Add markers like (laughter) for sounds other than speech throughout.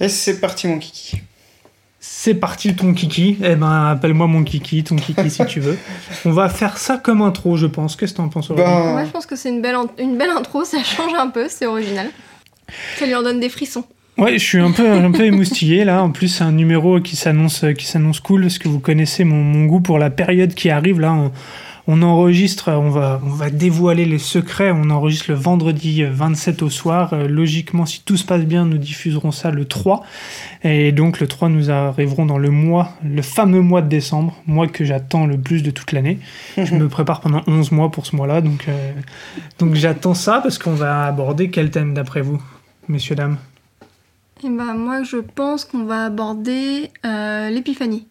Et c'est parti, mon kiki. C'est parti ton kiki. Eh ben, appelle-moi mon kiki, ton kiki si tu veux. (laughs) On va faire ça comme intro, je pense. Qu'est-ce que t'en penses Aurélie Ben, Moi, je pense que c'est une belle, in- une belle intro, ça change un peu, c'est original. Ça lui en donne des frissons. Ouais, je suis un peu, un peu émoustillé là. En plus, c'est un numéro qui s'annonce, qui s'annonce cool parce que vous connaissez mon, mon goût pour la période qui arrive là. On enregistre, on va, on va dévoiler les secrets. On enregistre le vendredi 27 au soir. Euh, logiquement, si tout se passe bien, nous diffuserons ça le 3. Et donc le 3, nous arriverons dans le mois, le fameux mois de décembre, mois que j'attends le plus de toute l'année. (laughs) Je me prépare pendant 11 mois pour ce mois-là, donc, euh, donc j'attends ça parce qu'on va aborder quel thème d'après vous, messieurs, dames? Et bah, moi, je pense qu'on va aborder euh, l'épiphanie.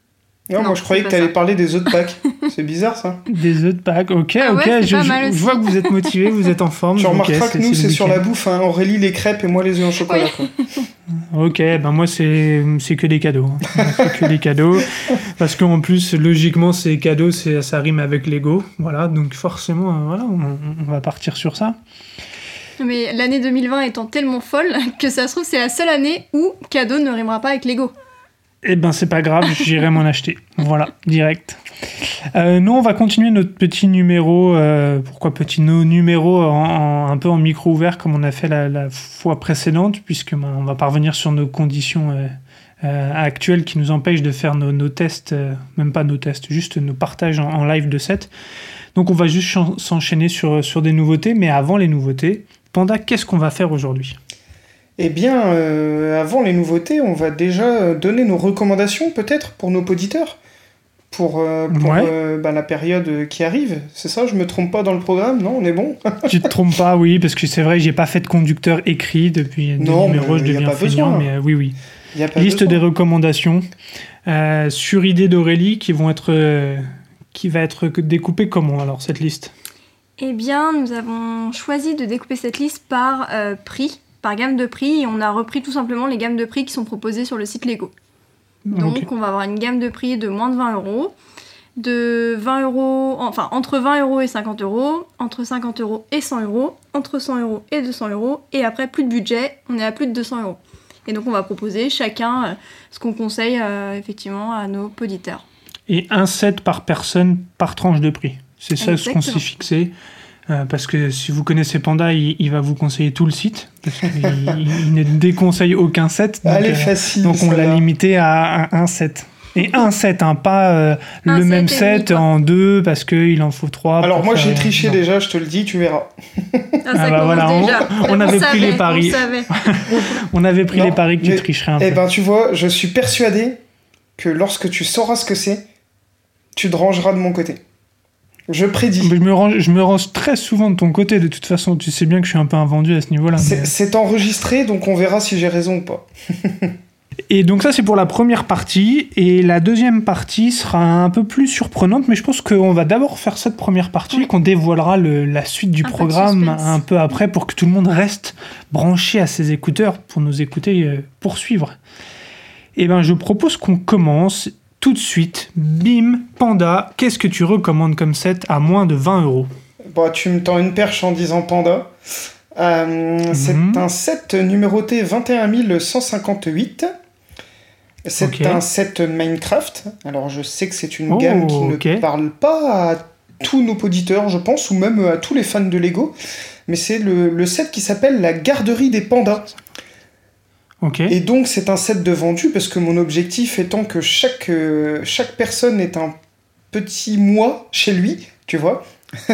Non, Non, moi je croyais que pas t'allais ça. parler des œufs de Pâques. c'est bizarre ça. Des œufs de Pâques, ok, Ah ok, ouais, je, vois que vous êtes motivé, vous êtes en forme. Tu remarqueras que nous c'est sur la bouffe. Hein. Aurélie les crêpes et moi les œufs en chocolat. Oui. quoi. Ok, ben moi c'est c'est que des cadeaux. hein. c'est que des cadeaux. Parce qu'en plus, logiquement, ces cadeaux, c'est- ça rime avec Lego. Voilà, donc forcément, euh, voilà, on, on va partir sur ça. Mais l'année 2020 étant tellement folle (laughs) que ça se trouve, c'est la seule année où cadeau ne rimera pas avec Lego. Eh ben c'est pas grave, j'irai m'en acheter. Voilà, direct. Euh, nous, on va continuer notre petit numéro. euh, pourquoi petit en- un peu en micro ouvert comme on a fait la, fois précédente, puisque ben, on va parvenir sur nos conditions euh, actuelles qui nous empêchent de faire nos, tests, même pas nos tests, juste nos partages en, live de set. Donc on va juste s'enchaîner sur des nouveautés, mais avant les nouveautés, Panda, qu'est-ce qu'on va faire aujourd'hui? Eh bien, euh, avant les nouveautés, on va déjà euh, donner nos recommandations peut-être pour nos auditeurs. Pour, euh, pour Ouais. euh, bah, la période qui arrive. C'est ça, je me trompe pas dans le programme, non On est bon? (laughs) Tu te trompes pas, oui, parce que c'est vrai, j'ai pas fait de conducteur écrit depuis Non, numéros, mais je deviens pas feignant, besoin. mais euh, oui, oui. Il y a pas Liste besoin. des recommandations euh, sur idée d'Aurélie qui vont être euh, qui va être découpée comment alors cette liste? Eh bien, nous avons choisi de découper cette liste par euh, prix, par gamme de prix, et on a repris tout simplement les gammes de prix qui sont proposées sur le site Lego. Donc, on va avoir une gamme de prix de moins de 20 euros, de 20 euros, enfin entre 20 euros et 50 euros, entre 50 euros et 100 euros, entre 100 euros et 200 euros, et après plus de budget, on est à plus de 200 euros. Et donc on va proposer chacun euh, ce qu'on conseille euh, effectivement à nos auditeurs. Et un set par personne par tranche de prix. C'est ça ce qu'on s'est fixé. Euh, parce que si vous connaissez Panda, il, il va vous conseiller tout le site. Parce il- il ne déconseille aucun set. Donc, Allez, euh, facile. donc on l'a limité à un, un set. Et un set, hein, pas euh, Un le set même et set en deux parce qu'il en faut trois. Alors moi j'ai triché non. déjà, je te le dis, tu verras. Ah, Ah bah voilà, on- déjà. on avait pris les paris. (laughs) on avait pris Non, les paris que tu tricherais un Eh peu. ben tu vois, je suis persuadé que lorsque tu sauras ce que c'est, tu te rangeras de mon côté. Je prédis. Mais Je me, range, je me range très souvent de ton côté, de toute façon. Tu sais bien que je suis un peu invendu à ce niveau-là. C'est mais- enregistré, donc on verra si j'ai raison ou pas. (laughs) Et donc, ça, c'est pour la première partie. Et la deuxième partie sera un peu plus surprenante, mais je pense qu'on va d'abord faire cette première partie, Oui. qu'on dévoilera le- la suite du Un programme un peu après pour que tout le monde reste branché à ses écouteurs pour nous écouter euh, poursuivre. Et ben, je propose qu'on commence tout de suite. Bim, Panda, qu'est-ce que tu recommandes comme set à moins de 20 euros Bon, tu me tends une perche en disant panda. Euh, C'est Mhm. un set numéroté 21158. C'est un set Minecraft. Alors je sais que c'est une Oh, gamme qui ok. ne parle pas à tous nos auditeurs, je pense, ou même à tous les fans de Lego. Mais c'est le, le set qui s'appelle la garderie des pandas. Ok. Et donc c'est un set de vendu parce que mon objectif étant que chaque, euh, chaque personne est un petit moi chez lui, tu vois. (laughs)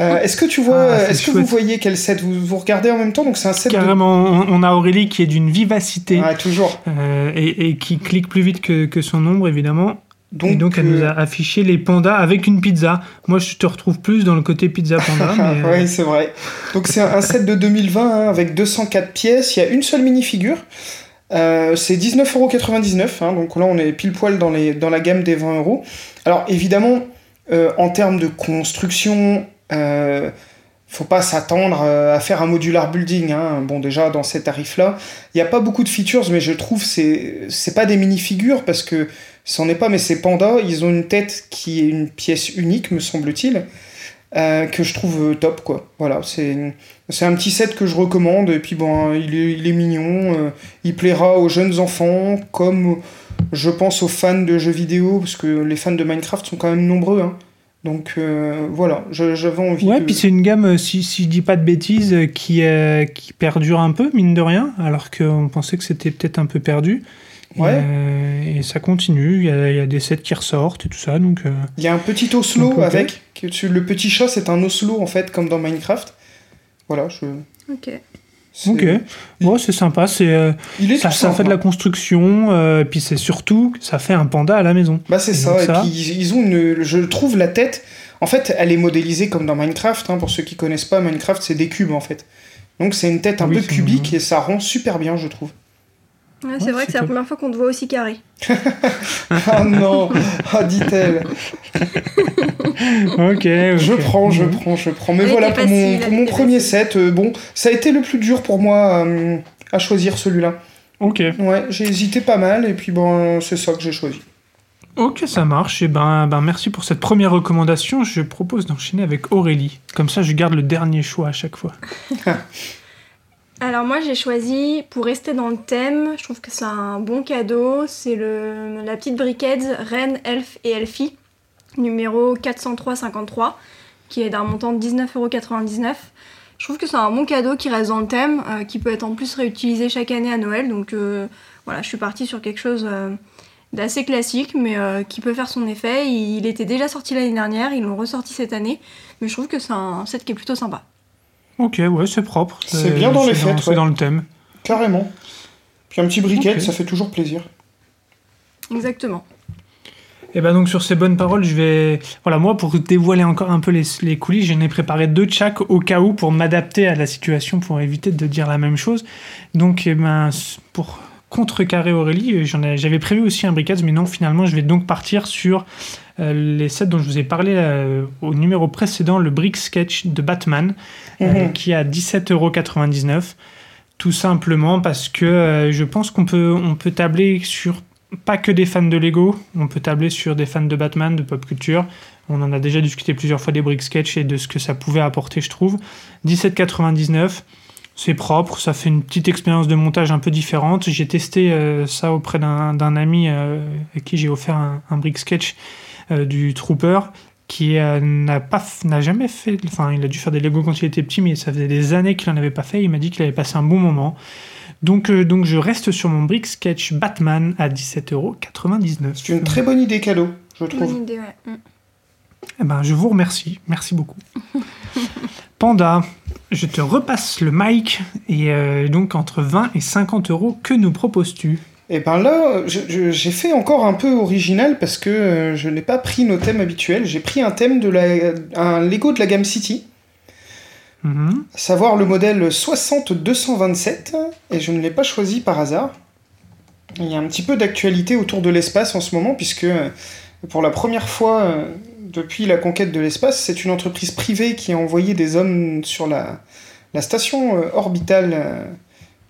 Euh, est-ce que tu vois, Ah, est-ce que vous voyez quel set? Vous, vous regardez en même temps Donc c'est un set Carrément, on on a Aurélie qui est d'une vivacité. Ouais, toujours. euh, et, et qui clique plus vite que, que son ombre, évidemment. Donc, et donc, elle nous euh, a affiché les pandas avec une pizza. Moi, je te retrouve plus dans le côté pizza panda. (laughs) mais, euh, oui, c'est vrai. Donc c'est un, set de 2020 hein, avec 204 pièces. Il y a une seule minifigure. Euh, c'est 19,99€. Hein, donc là, on est pile poil dans, les, dans la gamme des 20 euros. Alors évidemment, euh, en termes de construction, euh, faut pas s'attendre euh, à faire un modular building. Hein. Bon, déjà, dans ces tarifs-là, il n'y a pas beaucoup de features, mais je trouve c'est c'est pas des minifigures parce que c'en est pas, mais ces pandas, ils ont une tête qui est une pièce unique, me semble-t-il. euh, que je trouve top, quoi. Voilà, c'est c'est un petit set que je recommande, et puis bon, il est, il est mignon, euh, il plaira aux jeunes enfants, comme je pense aux fans de jeux vidéo, parce que les fans de Minecraft sont quand même nombreux, hein. Donc euh, voilà, j'avais envie Ouais, de... puis c'est une gamme, euh, si, si je dis pas de bêtises, euh, qui, euh, qui perdure un peu, mine de rien, alors qu'on pensait que c'était peut-être un peu perdu. Et, Ouais. euh, Et, ça continue, il y, a, il y a des sets qui ressortent et tout ça, donc... euh, Il y a un petit oslo Donc, avec, le petit chat c'est un oslo en fait, comme dans Minecraft. Voilà, je... Ok. Ok, bon, c'est sympa, c'est... euh, Il est ça, ça fait de la construction, euh, puis c'est surtout, ça fait un panda à la maison. Bah c'est ça, donc et ça- puis ils, ils ont une... Je trouve la tête... En fait, elle est modélisée comme dans Minecraft, hein, pour ceux qui connaissent pas, Minecraft c'est des cubes en fait. Donc c'est une tête un Oui, peu cubique et ça rend super bien, je trouve. Ouais, c'est Ouais, vrai que c'est la première fois qu'on te voit aussi carré. (laughs) Ah non, (laughs) ah dit-elle. (laughs) Ok, Je prends, je Mhm. prends, je prends. Mais voilà pour mon, pour premier set. euh, bon, ça a été le plus dur pour moi euh, à choisir celui-là. Ok, Ouais, j'ai hésité pas mal et puis bon, c'est ça que j'ai choisi. ok, ça marche. Et ben, ben, merci pour cette première recommandation. Je propose d'enchaîner avec Aurélie. Comme ça, je garde le dernier choix à chaque fois. Alors moi j'ai choisi, pour rester dans le thème, je trouve que c'est un bon cadeau, c'est la petite briquette Reine, Elf et Elfie, numéro 403,53, qui est d'un montant de 19,99€. Je trouve que c'est un bon cadeau qui reste dans le thème, euh, qui peut être en plus réutilisé chaque année à Noël, donc euh, voilà, je suis partie sur quelque chose euh, d'assez classique, mais qui peut faire son effet. Il était déjà sorti l'année dernière, ils l'ont ressorti cette année, mais je trouve que c'est un set qui est plutôt sympa. Ok, ouais, c'est propre. C'est bien dans les fêtes, C'est ouais. dans le thème. Carrément. Puis un petit briquet, ça fait toujours plaisir. Exactement. Et ben donc sur ces bonnes paroles, je vais voilà moi pour dévoiler encore un peu les, les coulisses, j'en ai préparé deux de chaque au cas où pour m'adapter à la situation pour éviter de dire la même chose. Donc eh ben pour contrecarrer Aurélie, j'avais prévu aussi un briquet, mais non finalement je vais donc partir sur euh, les sets dont je vous ai parlé euh, au numéro précédent, le brick sketch de Batman euh, Mhm. qui est à 17,99€. Tout simplement parce que euh, je pense qu'on peut, on peut tabler sur pas que des fans de Lego, on peut tabler sur des fans de Batman, de pop culture. On en a déjà discuté plusieurs fois des brick sketch et de ce que ça pouvait apporter, je trouve. 17,99€, c'est propre, ça fait une petite expérience de montage un peu différente. J'ai testé euh, ça auprès d'un ami euh, à qui j'ai offert un, un brick sketch euh, du Trooper qui euh, n'a pas f- n'a jamais fait enfin il a dû faire des Lego quand il était petit mais ça faisait des années qu'il en avait pas fait il m'a dit qu'il avait passé un bon moment donc euh, donc je reste sur mon brick sketch Batman à 17,99€. C'est une très bonne idée cadeau, je trouve. Bonne idée, ouais. Mm. Eh ben, je vous remercie. Merci beaucoup. (laughs) Panda, je te repasse le mic. Et euh, donc, entre 20 et 50 euros, que nous proposes-tu? Et ben là, j'ai fait encore un peu original parce que euh, je n'ai pas pris nos thèmes habituels. J'ai pris un thème de la, un Lego de la gamme City, Mhm. à savoir le modèle 60-227, et je ne l'ai pas choisi par hasard. Il y a un petit peu d'actualité autour de l'espace en ce moment, puisque euh, pour la première fois depuis la conquête de l'espace, c'est une entreprise privée qui a envoyé des hommes sur la, la station euh, orbitale euh,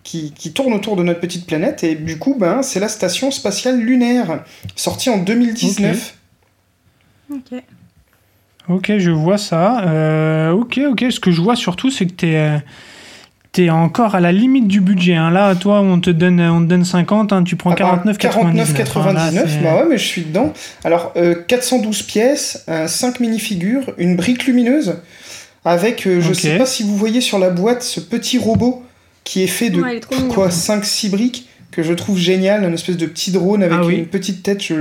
qui, qui tourne autour de notre petite planète, et du coup, ben, c'est la station spatiale lunaire, sortie en 2019. Ok. Ok, je vois ça. Euh, ok, ok. Ce que je vois surtout, c'est que t'es euh, t'es encore à la limite du budget. hein. Là, toi, on te donne, on te donne 50, hein, tu prends Ah bah, 49,99. 49,99, hein. Là, c'est- bah ouais, mais je suis dedans. Alors, euh, 412 pièces, 5 minifigures, une brique lumineuse, avec, euh, je Ok. sais pas si vous voyez sur la boîte, ce petit robot qui est fait de Ouais, il est trop mignon. quoi 5-6 briques, que je trouve génial, une espèce de petit drone avec Ah oui. une petite tête, je,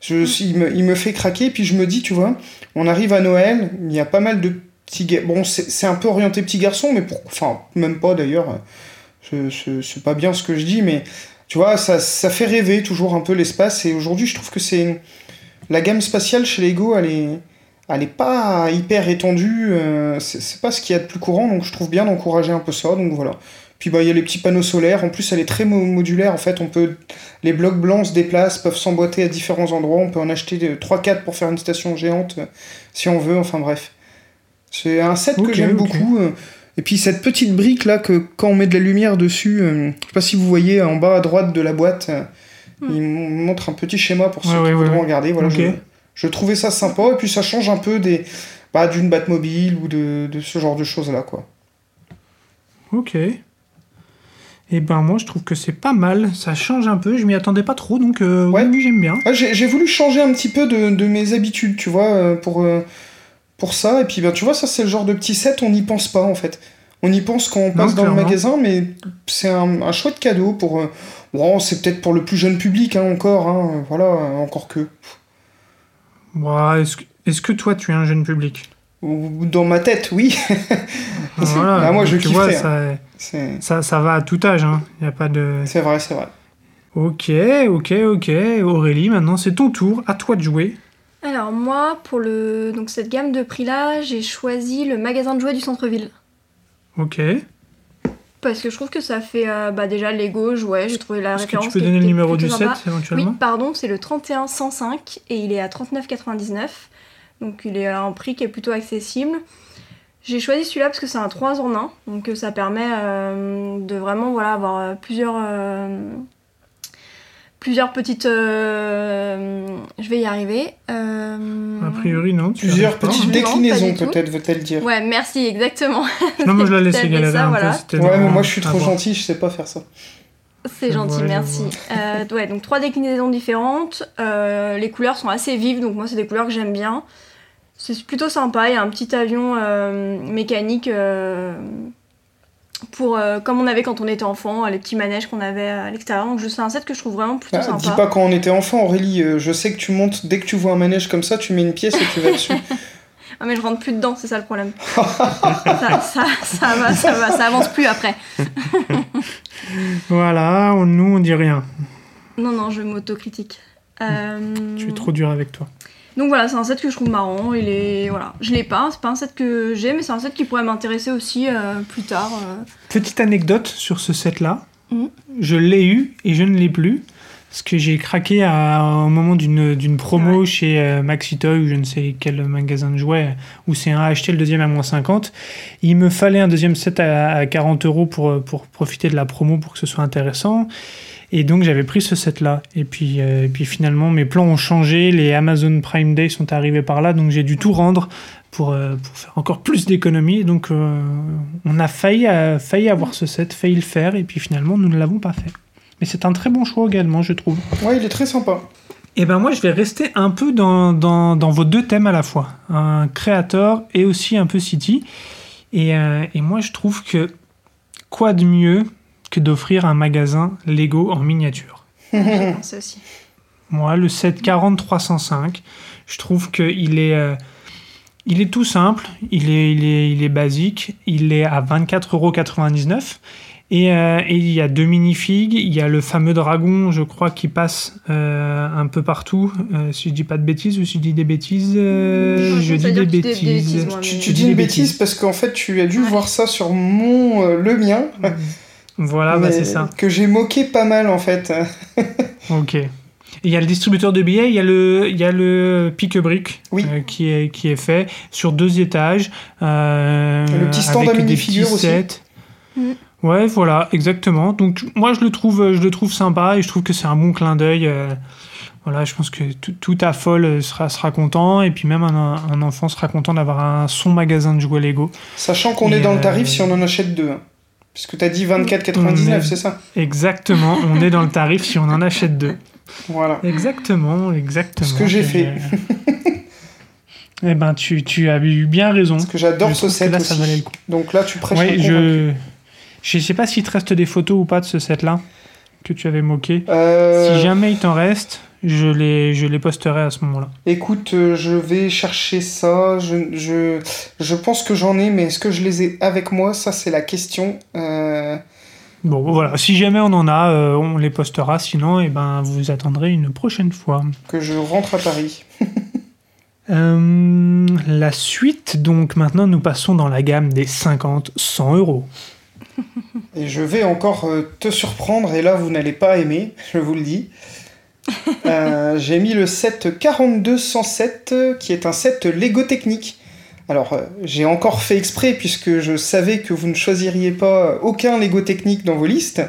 je, il, me, il me fait craquer, puis je me dis, tu vois, on arrive à Noël, il y a pas mal de Bon, c'est un peu orienté petit garçon, mais pour... Enfin, même pas d'ailleurs, c'est pas bien ce que je dis, mais tu vois, ça, fait rêver toujours un peu l'espace. Et aujourd'hui, je trouve que c'est. La gamme spatiale chez Lego, elle est, elle est pas hyper étendue. euh, c'est pas ce qu'il y a de plus courant, donc je trouve bien d'encourager un peu ça. Donc voilà. Puis bah, il y a les petits panneaux solaires. En plus, elle est très mo- modulaire. En fait, on peut. Les blocs blancs se déplacent, peuvent s'emboîter à différents endroits. On peut en acheter 3-4 pour faire une station géante euh, si on veut. Enfin bref. C'est un set que j'aime beaucoup. euh, et puis cette petite brique là que quand on met de la lumière dessus, euh, je sais pas si vous voyez en bas à droite de la boîte, euh, Mm. il montre un petit schéma pour ceux Ouais, qui ouais, voudront ouais. regarder. Voilà, je, je trouvais ça sympa et puis ça change un peu des, bah, d'une Batmobile ou de, de ce genre de choses-là, quoi. Ok. Et ben moi je trouve que c'est pas mal, ça change un peu, je m'y attendais pas trop donc euh, Ouais. oui, j'aime bien. Ah, j'ai j'ai voulu changer un petit peu de, de mes habitudes, tu vois, euh, pour, euh, pour ça. Et puis, ben, tu vois, ça, c'est le genre de petit set, on n'y pense pas, en fait. On y pense quand on passe dans le magasin, mais c'est un, un chouette cadeau pour... euh, bon, c'est peut-être pour le plus jeune public, hein, encore, hein, voilà, encore que. Ouais, Est-ce que, est-ce que toi tu es un jeune public? Dans ma tête, oui. (laughs) Voilà, Ah, moi, je tu vois, kifferais, ça, ça, ça va à tout âge, hein. y a pas de... c'est vrai, c'est vrai. Ok, ok, ok. Aurélie, maintenant c'est ton tour, à toi de jouer. Alors moi, pour le donc cette gamme de prix là, j'ai choisi le magasin de jouets du centre-ville. Ok. Parce que je trouve que ça fait euh, bah, déjà Lego, jouets, j'ai trouvé la Est-ce que référence. tu peux donner le numéro du sympa. Oui, éventuellement pardon, c'est le 31105 et il est à 39,99. Donc il est à un prix qui est plutôt accessible. J'ai choisi celui-là parce que c'est un 3 en 1, donc euh, ça permet euh, de vraiment voilà, avoir plusieurs, euh, plusieurs petites... euh, je vais y arriver. Euh, A priori, non. Plusieurs pas. petites Non, déclinaisons, peut-être, veut-elle dire. Ouais, merci, exactement. Non, moi je la (laughs) T'avais galérer ça, un voilà. peu. c'était Ouais, mais moi, je suis trop gentil, je sais pas faire ça. C'est gentil, merci. Euh, ouais, donc trois déclinaisons différentes. Euh, les couleurs sont assez vives, donc moi c'est des couleurs que j'aime bien. C'est plutôt sympa. Il y a un petit avion euh, mécanique euh, pour euh, comme on avait quand on était enfant, les petits manèges qu'on avait à l'extérieur. Donc je- c'est un set que je trouve vraiment plutôt Ah, sympa. dis pas quand on était enfant, Aurélie, euh, je sais que tu montes, dès que tu vois un manège comme ça, tu mets une pièce et tu vas dessus. (laughs) (laughs) Ah mais je rentre plus dedans, c'est ça le problème. (laughs) ça, ça, ça va, ça va, ça avance plus après. Voilà, on- nous on dit rien. Non non, je m'autocritique. Euh, Je suis trop dur avec toi. Donc voilà, c'est un set que je trouve marrant. Il est voilà, je l'ai pas, c'est pas un set que j'ai, mais c'est un set qui pourrait m'intéresser aussi euh, plus tard. euh. Petite anecdote sur ce set-là. Mhm. Je l'ai eu et je ne l'ai plus. Parce que j'ai craqué à, au moment d'une d'une promo Ouais. chez euh, Maxi Toy ou je ne sais quel magasin de jouets où c'est un à acheter le deuxième à moins 50. Il me fallait un deuxième set à, à 40 euros pour, pour profiter de la promo pour que ce soit intéressant. Et donc j'avais pris ce set-là. Et puis, euh, et puis finalement mes plans ont changé. Les Amazon Prime Day sont arrivés par là. Donc j'ai dû tout rendre pour, euh, pour faire encore plus d'économies. Donc euh, on a failli, failli avoir ce set, failli le faire. Et puis finalement nous ne l'avons pas fait. Mais c'est un très bon choix également, je trouve. Ouais, il est très sympa. Et ben moi, je vais rester un peu dans, dans, dans vos deux thèmes à la fois, un créateur et aussi un peu city. Et, et moi, je trouve que quoi de mieux que d'offrir un magasin Lego en miniature (laughs) (laughs) aussi. Moi, le set 40305, je trouve qu'il est, euh, il est tout simple, il est, il est, il est basique, il est à 24,99€. Et, euh, et il y a deux minifigs, il y a le fameux dragon, je crois, qui passe euh, un peu partout. Euh, si je dis pas de bêtises ou si je dis des bêtises, euh, Je dis des bêtises. moi. Tu, mais- tu Je dis dis une des bêtise bêtises. parce qu'en fait, tu as dû Ouais. voir ça sur mon, euh, le mien, Voilà, bah, mais c'est ça. que j'ai moqué pas mal en fait. (laughs) Ok. Il y a le distributeur de billets, il y a le, il y a le pique-brique Oui. euh, qui, est, qui est fait sur deux étages. euh, Le petit stand avec à des aussi. Mm. Ouais, voilà, exactement. Donc moi je le trouve, je le trouve sympa et je trouve que c'est un bon clin d'œil. euh, voilà, je pense que tout, tout à folle sera, sera content et puis même un, un enfant sera content d'avoir un son magasin de jouets Lego. Sachant qu'on est dans le euh, tarif si on en achète deux. Puisque t'as dit On 24,99, est- c'est ça? Exactement, on est dans le tarif si on en achète deux. Voilà. Exactement, exactement. Ce que j'ai fait. euh, eh ben, tu, tu as eu bien raison. Parce que j'adore ce set là, ça aussi. valait le coup. Donc là, tu prêches Ouais, je... je sais pas s'il te reste des photos ou pas de ce set-là que tu avais moqué. Euh, Si jamais il t'en reste, je les, je les posterai à ce moment-là. Écoute, euh, je vais chercher ça. Je, je, je pense que j'en ai, mais est-ce que je les ai avec moi? Ça, c'est la question. Euh, Bon, voilà. Si jamais on en a, euh, on les postera. Sinon, eh ben, vous attendrez une prochaine fois. que je rentre à Paris. (laughs) La suite, donc maintenant, nous passons dans la gamme des 50-100 euros. Et je vais encore te surprendre, et là, vous n'allez pas aimer, je vous le dis. Euh, J'ai mis le set 4207, euh, qui est un set Lego Technique. Alors, euh, j'ai encore fait exprès, puisque je savais que vous ne choisiriez pas aucun Lego Technique dans vos listes.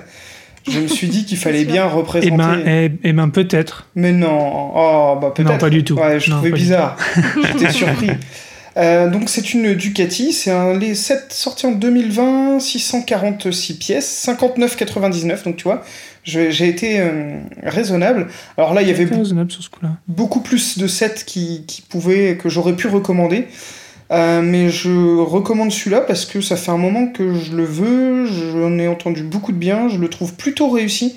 Je me suis dit qu'il (laughs) fallait bien Eh représenter... ben, eh, eh ben peut-être. Mais non, oh, bah peut-être. Non, pas du tout. Ouais, je Non, trouvais bizarre. (laughs) J'étais (laughs) surpris. Euh, donc c'est une Ducati, c'est un les 7 sortis en 2020, 646 pièces, 59,99 donc tu vois, j'ai été euh, raisonnable. Alors là il y avait sur ce beaucoup plus de sets qui, qui pouvaient que j'aurais pu recommander. Euh, mais je recommande celui-là parce que ça fait un moment que je le veux, j'en ai entendu beaucoup de bien, je le trouve plutôt réussi.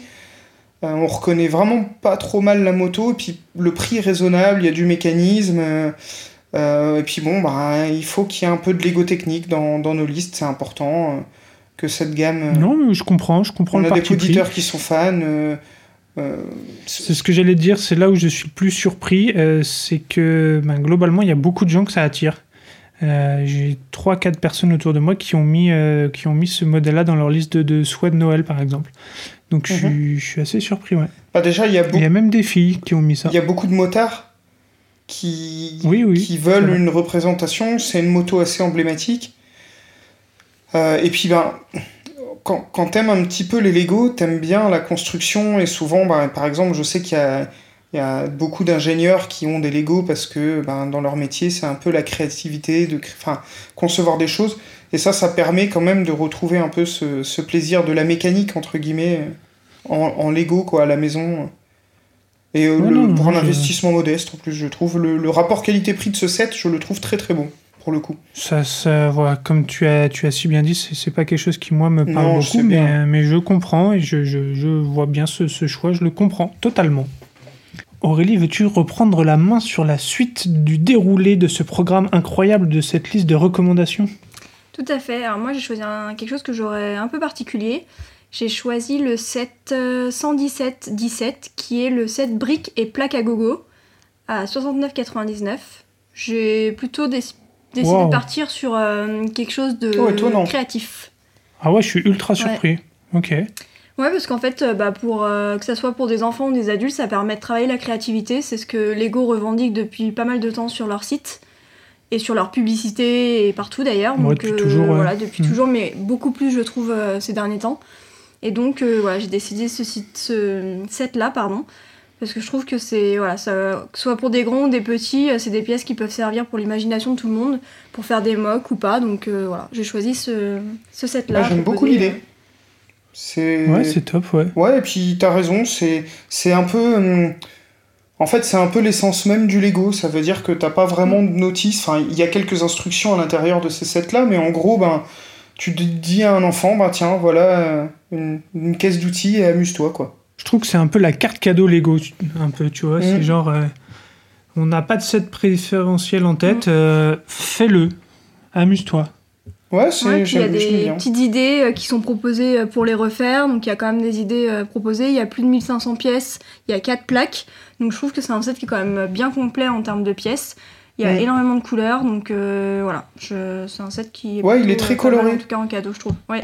Euh, on reconnaît vraiment pas trop mal la moto, et puis le prix est raisonnable, il y a du mécanisme. Euh, et puis bon, bah, il faut qu'il y ait un peu de Lego technique dans, dans nos listes, c'est important que cette gamme. Non, mais je comprends, je comprends on le a des parti auditeurs qui sont fans. C'est ce que j'allais dire, c'est là où je suis le plus surpris, euh, c'est que ben, globalement, il y a beaucoup de gens que ça attire. Euh, J'ai 3-4 personnes autour de moi qui ont mis, euh, qui ont mis ce modèle-là dans leur liste de, de souhaits de Noël, par exemple. Donc je, suis, je suis assez surpris, ouais. Bah, déjà, il y a Il y a même des filles qui ont mis ça. Il y a beaucoup de motards qui, Oui, oui, qui veulent une représentation. C'est une moto assez emblématique. Euh, et puis, ben, quand, quand t'aimes un petit peu les Lego, t'aimes bien la construction. Et souvent, ben, par exemple, je sais qu'il y a, il y a beaucoup d'ingénieurs qui ont des Lego parce que ben, dans leur métier, c'est un peu la créativité, de enfin, concevoir des choses. Et ça, ça permet quand même de retrouver un peu ce, ce plaisir de la mécanique, entre guillemets, en, en Lego, quoi, à la maison. Et euh, Ouais, le- non, pour un investissement modeste, en plus, je trouve. Le, le rapport qualité-prix de ce set, je le trouve très très bon, pour le coup. Ça, ça, voilà, comme tu as, tu as si bien dit, c'est pas quelque chose qui, moi, me parle Non, je sais beaucoup, mais, bien. mais je comprends et je, je, je vois bien ce, ce choix, je le comprends totalement. Aurélie, veux-tu reprendre la main sur la suite du déroulé de ce programme incroyable de cette liste de recommandations? Tout à fait. Alors moi j'ai choisi un- quelque chose que j'aurais un peu particulier. J'ai choisi le set euh, 117-17 qui est le set briques et plaques à gogo à 69,99. J'ai plutôt déc- décidé Wow. de partir sur euh, quelque chose de Oh, créatif. Ah ouais, je suis ultra surpris. Ok. Ouais, parce qu'en fait, euh, bah, pour, euh, que ça soit pour des enfants ou des adultes, ça permet de travailler la créativité. C'est ce que Lego revendique depuis pas mal de temps sur leur site et sur leur publicité et partout d'ailleurs. Ouais, depuis toujours, ouais. Voilà, depuis Mm. toujours, mais beaucoup plus, je trouve, ces derniers temps. Et donc, voilà, j'ai décidé ce, site- ce set-là, pardon. Parce que je trouve que c'est, voilà, ça, que ce soit pour des grands ou des petits, euh, c'est des pièces qui peuvent servir pour l'imagination de tout le monde, pour faire des mocks ou pas. Donc euh, voilà, j'ai choisi ce, ce set-là. Ouais, J'aime beaucoup l'idée. C'est... Ouais, c'est top, ouais. Ouais, et puis t'as raison, c'est, c'est un peu. hum, En fait, c'est un peu l'essence même du Lego. Ça veut dire que t'as pas vraiment de notice. Enfin, il y a quelques instructions à l'intérieur de ces sets-là, mais en gros, ben, tu te dis à un enfant, bah tiens, voilà euh, une, une caisse d'outils et amuse-toi, quoi. Je trouve que c'est un peu la carte cadeau Lego, un peu, tu vois. C'est Mm. genre, euh, on n'a pas de set préférentiel en Mm. tête, euh, fais-le, amuse-toi. Ouais, c'est, Ouais, puis il y a des petites idées euh, qui sont proposées euh, pour les refaire, donc il y a quand même des idées euh, proposées. Il y a plus de 1500 pièces, il y a 4 plaques, donc je trouve que c'est un set qui est quand même bien complet en termes de pièces. Il y a Mm. énormément de couleurs, donc euh, voilà, je... c'est un set qui est. Ouais, il est très coloré. En tout cas en cadeau, je trouve. Ouais,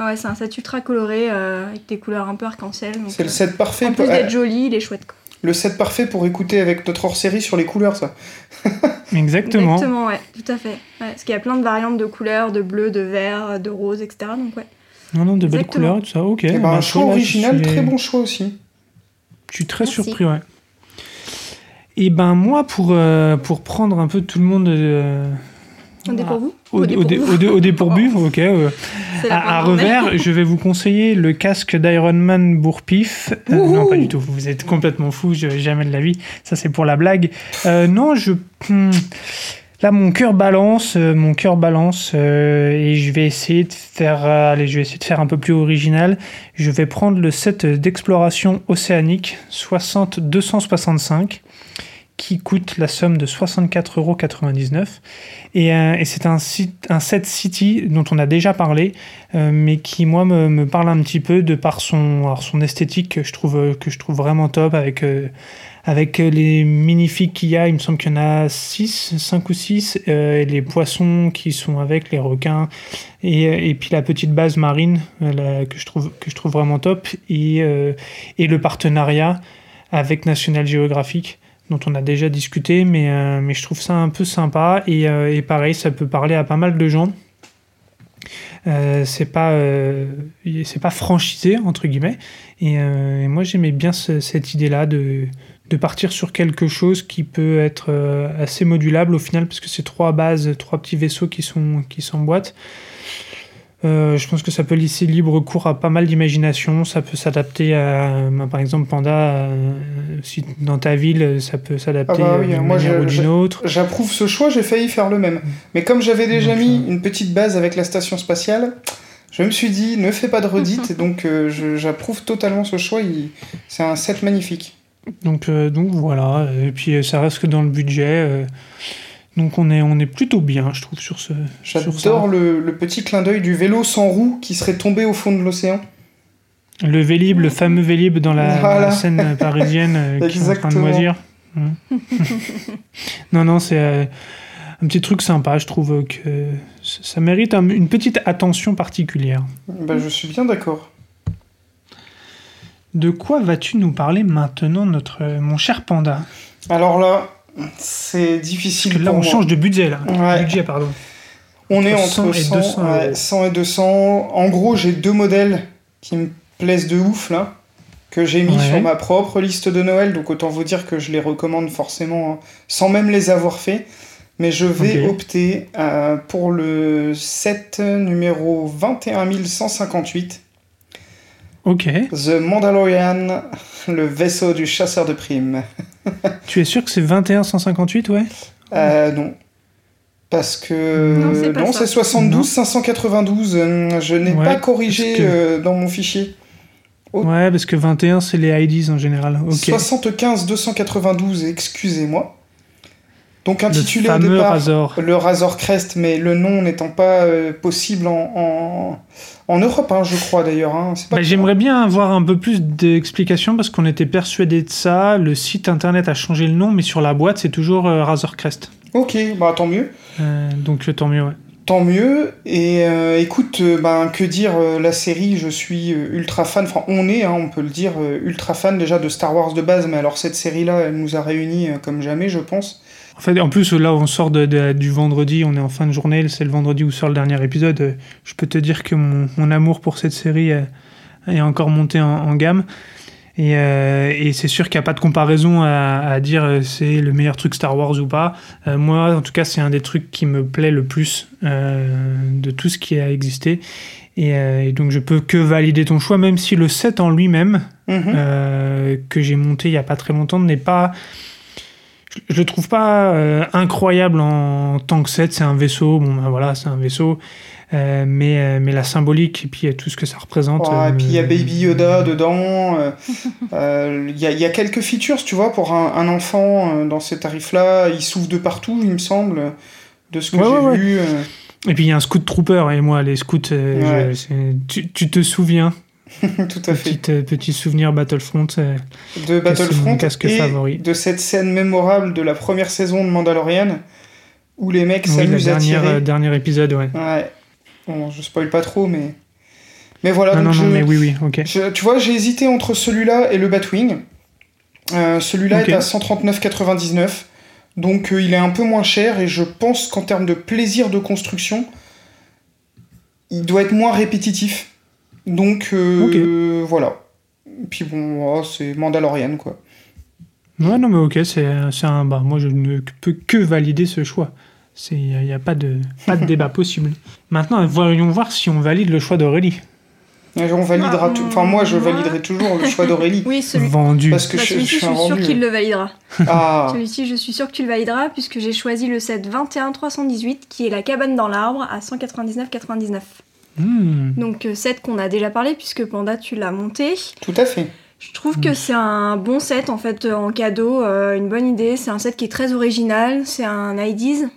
ouais c'est un set ultra coloré euh, avec des couleurs un peu arc-en-ciel. donc, C'est le euh, set parfait En pour, plus d'être euh, joli, il est chouette. quoi. le set parfait pour écouter avec notre hors-série sur les couleurs, ça. (laughs) Exactement. Exactement, ouais, tout à fait. Ouais, parce qu'il y a plein de variantes de couleurs, de bleu, de vert, de rose, etc. Donc ouais. Non, non, de belles Exactement. couleurs et tout ça, ok. Et ben, bah, un choix original, suis- très bon choix aussi. Je suis très Merci. surpris, ouais. Et ben moi, pour, euh, pour prendre un peu tout le monde euh, au, Ou des au dépourvu, (laughs) ok. euh, à, revers, je vais vous conseiller le casque d'Ironman Bourpif. Euh, non, pas du tout. Vous êtes complètement fou. Je, jamais de la vie. Ça, c'est pour la blague. Euh, non, je. hmm, Là, mon cœur balance, euh, mon cœur balance, euh, et je vais essayer de faire, euh, allez, je vais essayer de faire un peu plus original. Je vais prendre le set d'exploration océanique 60 265 qui coûte la somme de 64,99€. Et, euh, et c'est un, set City dont on a déjà parlé, euh, mais qui, moi, me, me parle un petit peu de par son, son esthétique que je, trouve, que je trouve vraiment top avec, euh, avec les minifigs qu'il y a. Il me semble qu'il y en a 6, 5 ou 6, et les poissons qui sont avec, les requins, et, et puis la petite base marine que, je trouve, que je trouve vraiment top, et, et le partenariat avec National Geographic dont on a déjà discuté, mais, euh, mais je trouve ça un peu sympa. Et, euh, et pareil, ça peut parler à pas mal de gens. Euh, c'est pas, franchisé, entre guillemets. Et, moi, j'aimais bien ce- cette idée-là de, de partir sur quelque chose qui peut être assez modulable au final, parce que c'est trois bases, trois petits vaisseaux qui sont qui s'emboîtent. Euh, je pense que ça peut laisser libre cours à pas mal d'imagination. Ça peut s'adapter à, bah, par exemple, Panda, euh, si dans ta ville, ça peut s'adapter Ah bah oui, d'une moi, manière je- ou d'une autre. J'approuve ce choix, j'ai failli faire le même. Mais comme j'avais déjà Donc, mis euh, une petite base avec la station spatiale, je me suis dit, ne fais pas de redite, (laughs) donc euh, j'approuve totalement ce choix. il- C'est un set magnifique. Donc, euh, donc voilà. Et puis euh, ça reste que dans le budget. Euh, donc on est, on est plutôt bien, je trouve, sur ce. J'adore le, le petit clin d'œil du vélo sans roue qui serait tombé au fond de l'océan. Le Vélib, le fameux Vélib dans la, dans Voilà. la scène (laughs) parisienne euh, qui est en train de moisir. (laughs) Non, non, c'est euh, un petit truc sympa. Je trouve que ça mérite un- une petite attention particulière. Bah, je suis bien d'accord. De quoi vas-tu nous parler maintenant, notre, euh, mon cher panda? Alors là, c'est difficile Parce que là, pour on moi. change de budget, là. Ouais. Budget, pardon. On est entre entre 100 et 100, 200 ouais, euros. 100 et 200. En gros, j'ai deux modèles qui me plaisent de ouf là, que j'ai mis Ouais. sur ma propre liste de Noël. Donc autant vous dire que je les recommande forcément hein, sans même les avoir fait. Mais je vais opter euh, pour le set numéro 21158, Ok. The Mandalorian, le vaisseau du chasseur de primes. (laughs) (laughs) Tu es sûr que c'est 2158, ouais? Euh, non. Parce que. Non, c'est pas ça. c'est 72 Non. 592. euh, Je n'ai Ouais, pas corrigé parce que- euh, dans mon fichier. Oh. Ouais, parce que 21, c'est les IDs en général. Ok. 75 292, excusez-moi. Donc Le intitulé au fameux départ Razor. le Razor Crest, mais le nom n'étant pas euh, possible en, en, en Europe, hein, je crois d'ailleurs. hein. Bah, J'aimerais bien avoir un peu plus d'explications parce qu'on était persuadé de ça. Le site internet a changé le nom, mais sur la boîte, c'est toujours euh, Razor Crest. Ok, bah tant mieux. Euh, donc euh, tant mieux, ouais. Tant mieux. Et écoute, ben, que dire, la série, je suis ultra fan, enfin on est, hein, on peut le dire, ultra fan déjà de Star Wars de base, mais alors cette série-là, elle nous a réunis comme jamais, je pense. En fait, en plus, là, on sort de, de- du vendredi, on est en fin de journée, c'est le vendredi où sort le dernier épisode. Je peux te dire que mon, mon amour pour cette série est encore monté en, en gamme. Et, euh, et c'est sûr qu'il n'y a pas de comparaison à, à dire euh, c'est le meilleur truc Star Wars ou pas. Euh, moi, en tout cas, c'est un des trucs qui me plaît le plus euh, de tout ce qui a existé. Et, et donc, je peux que valider ton choix, même si le set en lui-même, Mhm. euh, que j'ai monté il y a pas très longtemps n'est pas je- le trouve pas euh, incroyable en tant que set c'est un vaisseau bon ben voilà c'est un vaisseau Euh, mais euh, mais la symbolique et puis tout ce que ça représente et puis il y a Baby Yoda dedans. euh, (laughs) euh, Il y, a, il y a quelques features, tu vois, pour un, un enfant euh, dans ces tarifs-là. Il souffle de partout, il me semble, de ce que Ouais, j'ai ouais, euh. et puis il y a un scout trooper et moi les scouts euh, Ouais. je- c'est- tu, tu te souviens (laughs) Tout à fait. petit euh, petit souvenir Battlefront euh, De Battlefront casque et favori. de cette scène mémorable de la première saison de Mandalorian où les mecs oui, s'amusent à tirer. euh, dernier épisode ouais Ouais. Bon, je spoil pas trop, mais. Mais voilà, non donc non mais oui oui ok je- tu vois, j'ai hésité entre celui-là et le Batwing. Celui-là est à 139,99. Donc il est un peu moins cher et je pense qu'en termes de plaisir de construction, il doit être moins répétitif. Donc euh, voilà. Puis bon, oh, c'est Mandalorian quoi. Ouais, non, mais ok, c'est c'est un. Bah, moi, je ne peux que valider ce choix. Il n'y a, pas de, pas de (laughs) débat possible. Maintenant, voyons voir si on valide le choix d'Aurélie. Et on validera Ah, tout. Enfin, moi je moi- validerai toujours le choix d'Aurélie. Oui, celui Vendu. Parce que bah, je, suis je un suis sûr vendu. qu'il le validera. Ah, (laughs) Celui-ci, je suis sûr que tu le valideras puisque j'ai choisi le set 21318 qui est la cabane dans l'arbre à 199,99. Hmm. Donc euh, set qu'on a déjà parlé puisque Panda tu l'as monté. tout à fait. Je trouve que c'est un bon set en fait euh, en cadeau, euh, une bonne idée. C'est un set qui est très original, c'est un IDs.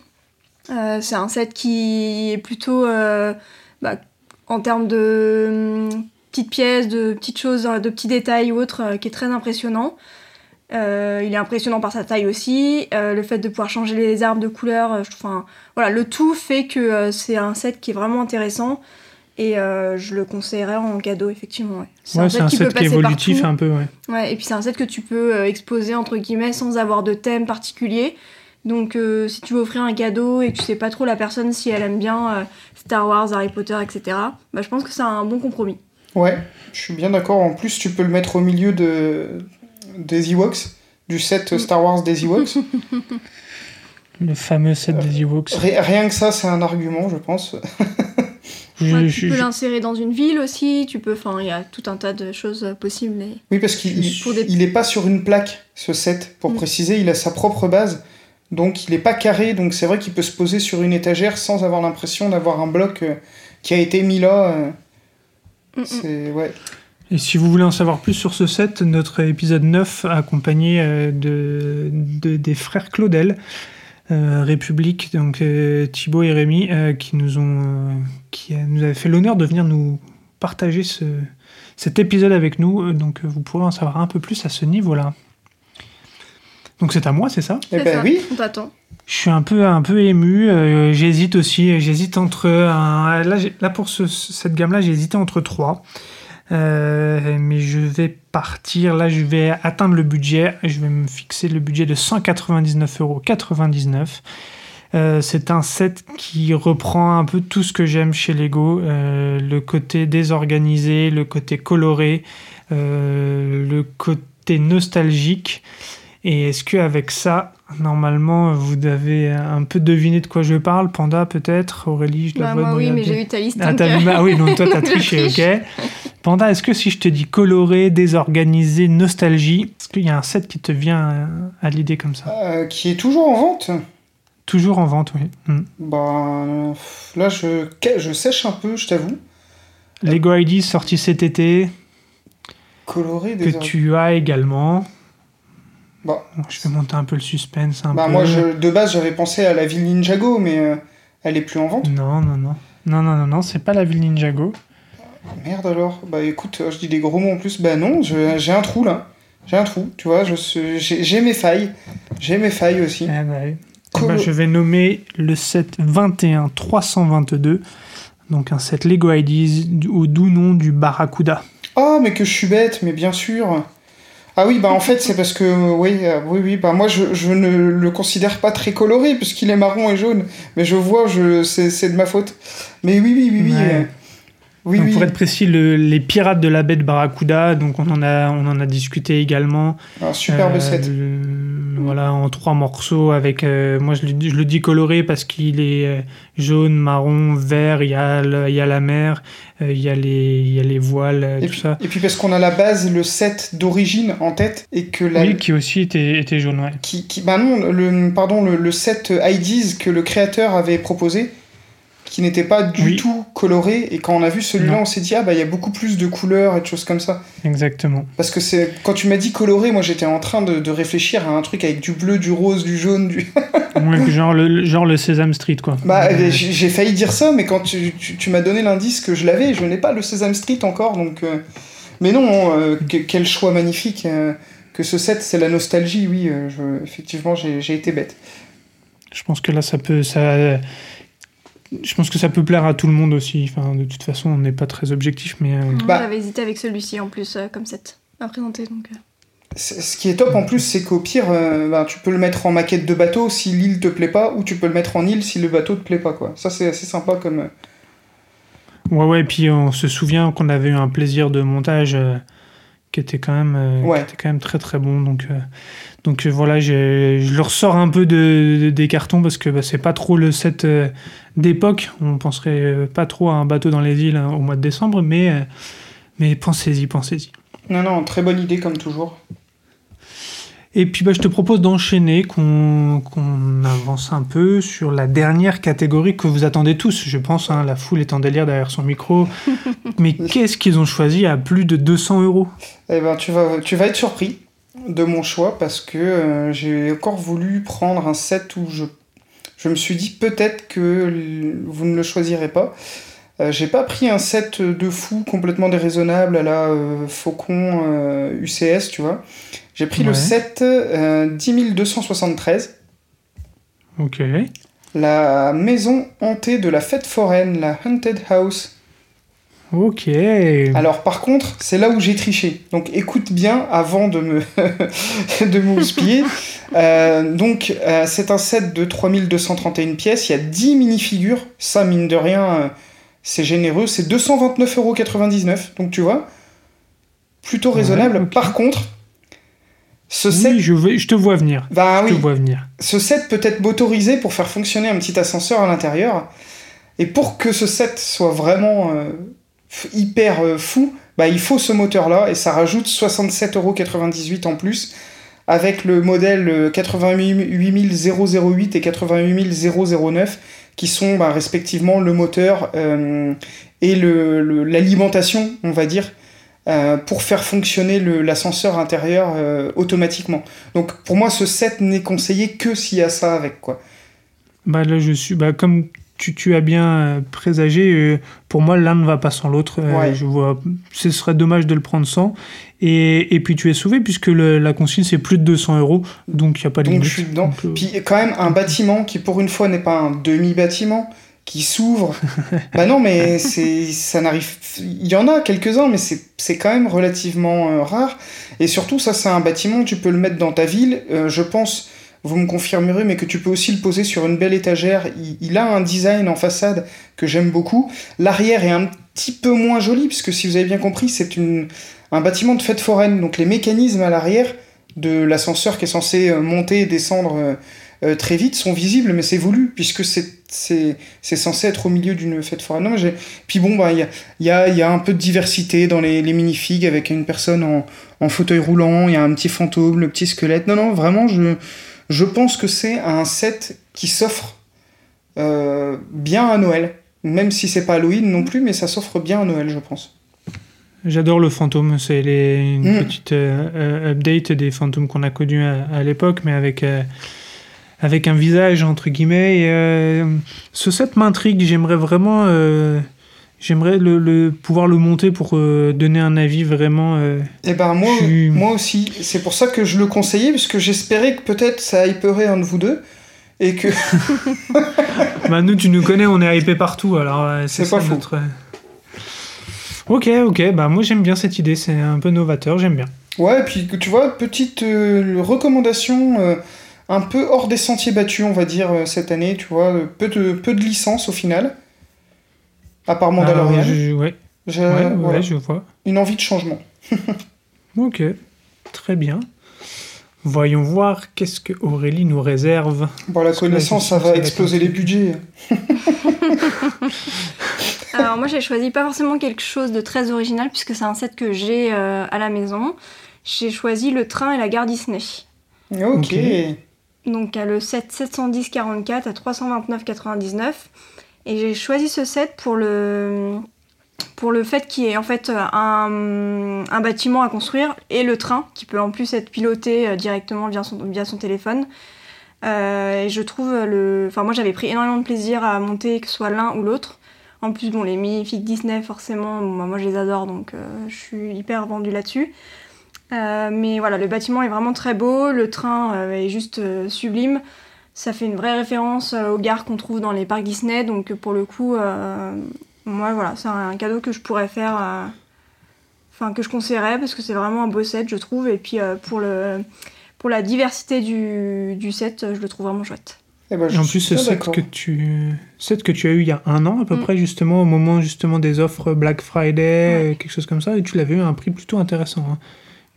Euh, c'est un set qui est plutôt euh, bah, en termes de hum, petites pièces, de petites choses, de petits détails ou autres, euh, qui est très impressionnant. Euh, il est impressionnant par sa taille aussi, euh, le fait de pouvoir changer les arbres de couleur, euh, voilà, le tout fait que euh, c'est un set qui est vraiment intéressant et euh, je le conseillerais en cadeau effectivement. Ouais. Ouais, c'est un qui set peut qui est passer évolutif partout. un peu, ouais. Ouais, et puis c'est un set que tu peux euh, exposer entre guillemets sans avoir de thème particulier. Donc euh, si tu veux offrir un cadeau et que tu sais pas trop la personne si elle aime bien euh, Star Wars, Harry Potter, etc. Bah, je pense que c'est un bon compromis. Ouais, je suis bien d'accord. En plus, tu peux le mettre au milieu de des Ewoks du set Star Wars des Ewoks. (laughs) Le fameux set des Ewoks. Ri- Rien que ça, c'est un argument, je pense. (laughs) Je- Ouais, je- tu peux je- l'insérer dans une ville aussi, tu peux, enfin, il y a tout un tas de choses euh, possibles. Oui, parce qu'il il- Pour des- il est pas sur une plaque, ce set. Pour Mm. préciser, il a sa propre base. Donc, il est pas carré. Donc, c'est vrai qu'il peut se poser sur une étagère sans avoir l'impression d'avoir un bloc euh, qui a été mis là. euh, Mm, mm. C'est ouais. Et si vous voulez en savoir plus sur ce set, notre épisode 9, accompagné de, de- des frères Claudel, euh, République, donc euh, Thibaut et Rémi, euh, qui nous ont, euh, qui euh, nous avaient fait l'honneur de venir nous partager ce, cet épisode avec nous. Euh, Donc euh, vous pourrez en savoir un peu plus à ce niveau-là. Donc c'est à moi, c'est ça? Eh C'est ben ça, oui. On t'attend. Je suis un peu, un peu ému. euh, j'hésite aussi. J'hésite entre. un- là, là, pour ce- cette gamme-là, j'ai hésité entre trois. Euh, mais je vais partir. Là, je vais atteindre le budget. Je vais me fixer le budget de 199,99 euros. Euh, c'est un set qui reprend un peu tout ce que j'aime chez Lego. euh, le côté désorganisé, le côté coloré, euh, le côté nostalgique. Et est-ce qu'avec ça, normalement, vous avez un peu deviné de quoi je parle Panda, peut-être Aurélie, je la Bah, vois moi, oui, mais j'ai eu ta liste. Ah, donc, t'as euh, vu ma- ah oui, donc toi, t'as (laughs) triché, ok. Panda, est-ce que si je te dis coloré, désorganisé, nostalgie, est-ce qu'il y a un set qui te vient euh, à l'idée comme ça? Euh, qui est toujours en vente? Toujours en vente, oui. Euh, là, je, je sèche un peu, je t'avoue. Lego ID sorti cet été, Coloré que des tu as également. Bon, je vais monter un peu le suspense. Un Bah, peu. moi, je, de base, j'avais pensé à la ville Ninjago, mais euh, elle est plus en vente. Non, non, non. Non, non, non, non, c'est pas la ville Ninjago. Merde alors. Bah écoute, euh, je dis des gros mots en plus. Bah non, j'ai un trou là. J'ai un trou, tu vois. J'ai mes failles. J'ai mes failles aussi. Eh ben. Eh ben, je vais nommer le set 21 322, donc un set Lego IDs au doux nom du Barracuda. Oh, mais que je suis bête, mais bien sûr. Ah oui, bah en fait, c'est parce que, euh, oui, euh, oui, oui, bah moi, je, je ne le considère pas très coloré, puisqu'il est marron et jaune. Mais je vois, je, c'est c'est de ma faute. Mais oui, oui, oui, oui. Ouais. Oui, Donc, oui. Pour être précis, le- les pirates de la baie de Barracuda, donc on en a, on en a discuté également. Un superbe Euh, set. le- voilà, en trois morceaux avec. euh, moi, je le, dis- je le dis coloré parce qu'il est euh, jaune, marron, vert. Il y a, le- il y a la mer, euh, il y a les, il y a les voiles, Et tout puis, ça. et puis parce qu'on a la base, le set d'origine en tête, et que la, Oui, qui aussi était, était jaune, ouais. qui, qui bah non, le, pardon, le, le set IDs que le créateur avait proposé, qui n'était pas du Oui. tout coloré, et quand on a vu celui-là, on s'est dit, ah bah il y a beaucoup plus de couleurs et de choses comme ça. Exactement. Parce que c'est quand tu m'as dit coloré, moi j'étais en train de, de réfléchir à un truc avec du bleu, du rose, du jaune, du... (laughs) Ouais, genre, le, genre le Sesame Street, quoi. Bah Euh, j'ai j'ai failli dire ça, mais quand tu, tu, tu m'as donné l'indice que je l'avais, je n'ai pas le Sesame Street encore, donc... euh, Mais non, euh, que- quel choix magnifique euh, que ce set, c'est la nostalgie, oui, je- effectivement j'ai j'ai été bête. Je pense que là, ça peut. Ça... Je pense que ça peut plaire à tout le monde aussi. Enfin, de toute façon, on n'est pas très objectif, mais. euh, Moi, Bah. J'avais hésité avec celui-ci en plus, euh, comme set à présenter. Donc, euh. Ce qui est top en plus, c'est qu'au pire, euh, bah, tu peux le mettre en maquette de bateau si l'île te plaît pas, ou tu peux le mettre en île si le bateau te plaît pas, quoi. Ça, c'est assez sympa comme. Ouais, ouais, et puis on se souvient qu'on avait eu un plaisir de montage euh, qui était quand même, euh, Ouais. qui était quand même très très bon. Donc, euh, donc euh, voilà, je le ressors un peu de, de- des cartons parce que bah, c'est pas trop le set euh, d'époque. On penserait euh, pas trop à un bateau dans les îles hein, au mois de décembre, mais, euh, mais pensez-y, pensez-y. Non, non, très bonne idée comme toujours. Et puis bah, je te propose d'enchaîner, qu'on avance un peu sur la dernière catégorie que vous attendez tous, je pense. hein, la foule est en délire derrière son micro. (laughs) Mais qu'est-ce qu'ils ont choisi à plus de 200 euros? Eh ben, tu vas, tu vas être surpris de mon choix parce que euh, j'ai encore voulu prendre un set où je, je me suis dit peut-être que vous ne le choisirez pas. Euh, j'ai pas pris un set de fou complètement déraisonnable à la euh, Faucon UCS, tu vois. J'ai pris le set euh, 10273, Ok. la maison hantée de la fête foraine, la Haunted House. Ok. Alors par contre, c'est là où j'ai triché. Donc écoute bien avant de me (laughs) de me houspiller. Euh, donc euh, c'est un set de 3231 pièces, il y a 10 mini-figures, ça mine de rien euh, c'est généreux, c'est 229,99€. Donc tu vois, plutôt Ouais, raisonnable. Par contre, Ce Oui, set, je, vais, je te vois venir. bah Je oui, te vois venir. ce set peut être motorisé pour faire fonctionner un petit ascenseur à l'intérieur. Et pour que ce set soit vraiment euh, hyper euh, fou, bah, il faut ce moteur-là et ça rajoute 67,98€ en plus avec le modèle euh, 88008 et 88009 qui sont bah, respectivement le moteur euh, et le- le- l'alimentation, on va dire, euh, pour faire fonctionner l'ascenseur intérieur euh, automatiquement. Donc pour moi, ce set n'est conseillé que s'il y a ça avec quoi. Bah là, je suis. Bah, comme tu, tu as bien euh, présagé, euh, pour moi, l'un ne va pas sans l'autre. Euh, Ouais. Je vois. Ce serait dommage de le prendre sans. Et, et puis tu es sauvé puisque le- la consigne c'est plus de 200 euros, donc il n'y a pas de Donc limite. je suis dedans. Donc, Puis quand même un bâtiment qui pour une fois n'est pas un demi-bâtiment qui s'ouvre. (laughs) bah non mais c'est ça n'arrive. Il y en a quelques-uns mais c'est c'est quand même relativement euh, rare. Et surtout ça c'est un bâtiment tu peux le mettre dans ta ville. Euh, je pense vous me confirmerez mais que tu peux aussi le poser sur une belle étagère. Il, a un design en façade que j'aime beaucoup. L'arrière est un petit peu moins joli puisque si vous avez bien compris c'est un bâtiment de fête foraine donc les mécanismes à l'arrière de l'ascenseur qui est censé euh, monter et descendre euh, euh, très vite sont visibles, mais c'est voulu, puisque c'est, censé être au milieu d'une fête foraine. Puis bon, bah, il y a, y, a, y a un peu de diversité dans les, les minifigs avec une personne en, en fauteuil roulant, il y a un petit fantôme, le petit squelette. Non, non, vraiment, je, je pense que c'est un set qui s'offre euh, bien à Noël. Même si c'est pas Halloween non plus, mais ça s'offre bien à Noël, je pense. J'adore le fantôme, c'est les, une Mm. petite euh, update des fantômes qu'on a connus à, à l'époque, mais avec, euh, avec un visage entre guillemets. Et, ce set m'intrigue, j'aimerais vraiment, j'aimerais le, le- pouvoir le monter pour euh, donner un avis vraiment. euh, Et ben moi, aussi. C'est pour ça que je le conseillais, puisque j'espérais que peut-être ça hyperait un de vous deux. Et que. (laughs) bah nous, tu nous connais, on est hypé partout, alors euh, c'est pas notre. euh. Ok, ok, bah moi j'aime bien cette idée, c'est un peu novateur, j'aime bien. Ouais, et puis tu vois, petite euh, recommandation un peu hors des sentiers battus, on va dire, cette année, tu vois. Peu de, peu de licences au final. À part Mandalorian. Ah, je- ouais, J'ai ouais, ouais, voilà, je vois. une envie de changement. (laughs) Ok, très bien. Voyons voir qu'est-ce que Aurélie nous réserve. Bon, la Parce que là, connaissance, ça va exploser les budgets. (laughs) Alors moi j'ai choisi pas forcément quelque chose de très original puisque c'est un set que j'ai euh, à la maison. J'ai choisi le train et la gare Disney. Ok. Ok. Donc à le set 710-44 à 329,99. Et j'ai choisi ce set pour le, pour le fait qu'il y ait en fait un, un bâtiment à construire et le train qui peut en plus être piloté euh, directement via son, via son téléphone. Euh, et je trouve le. Enfin, moi j'avais pris énormément de plaisir à monter, que ce soit l'un ou l'autre. En plus, bon, les minifigs Disney, forcément, bah, moi je les adore donc euh, je suis hyper vendue là-dessus. Mais voilà, le bâtiment est vraiment très beau, le train est juste sublime. Ça fait une vraie référence euh, aux gares qu'on trouve dans les parcs Disney, donc euh, pour le coup, euh, moi voilà, c'est un cadeau que je pourrais faire, euh, enfin que je conseillerais parce que c'est vraiment un beau set, je trouve. Et puis euh, pour le pour la diversité du, du set, je le trouve vraiment chouette. Eh ben, en plus, ce set que, tu... set que tu as eu il y a un an à peu Mm. près, justement, au moment justement des offres Black Friday, quelque chose comme ça, et tu l'avais eu à un prix plutôt intéressant. hein.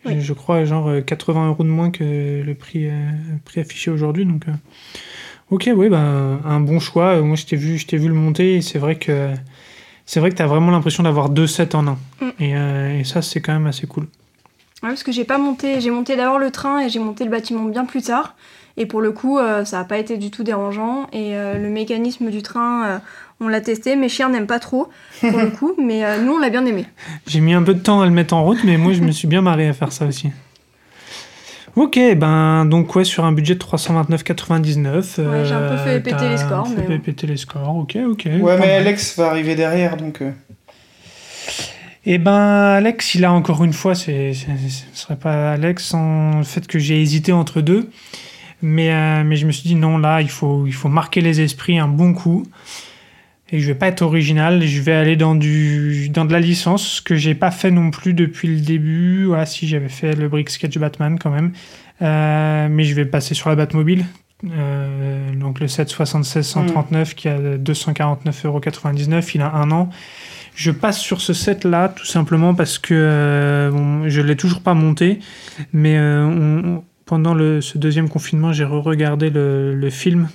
Oui. Je, crois genre euh, 80 euros de moins que le prix, euh, prix affiché aujourd'hui. Donc, euh, ok, oui, ben, un bon choix. Euh, Moi, je t'ai vu, je t'ai vu le monter, et c'est vrai que c'est vrai que tu as vraiment l'impression d'avoir deux sets en un. Mm. Et, euh, et ça, c'est quand même assez cool. Ouais, parce que j'ai pas monté, j'ai monté d'abord le train et j'ai monté le bâtiment bien plus tard. Et pour le coup, euh, ça n'a pas été du tout dérangeant. Et euh, le mécanisme du train, euh, on l'a testé. Mes chiens n'aiment pas trop, pour le coup, (laughs) mais euh, nous, on l'a bien aimé. J'ai mis un peu de temps à le mettre en route, mais moi je me suis bien marré à faire ça aussi. Ok, ben donc ouais, sur un budget de 329,99. Ouais, j'ai un peu fait euh, péter t'as les scores, fait mais péter les scores, ok, ok. Ouais, mais mal. Alex va arriver derrière, donc. euh, Eh ben Alex, il a encore une fois, c'est, ce serait pas Alex sans le fait que j'ai hésité entre deux. Mais, euh, mais je me suis dit non, là, il faut, il faut marquer les esprits un bon coup. Et je vais pas être original, je vais aller dans, du, dans de la licence, ce que j'ai pas fait non plus depuis le début. Voilà, si j'avais fait le Brick Sketch Batman quand même. Euh, mais je vais passer sur la Batmobile. Euh, donc le 776 139 qui a 249,99€, il a un an. Je passe sur ce set-là tout simplement parce que euh, je l'ai toujours pas monté, mais euh, pendant le, ce deuxième confinement, j'ai re-regardé le, le, film.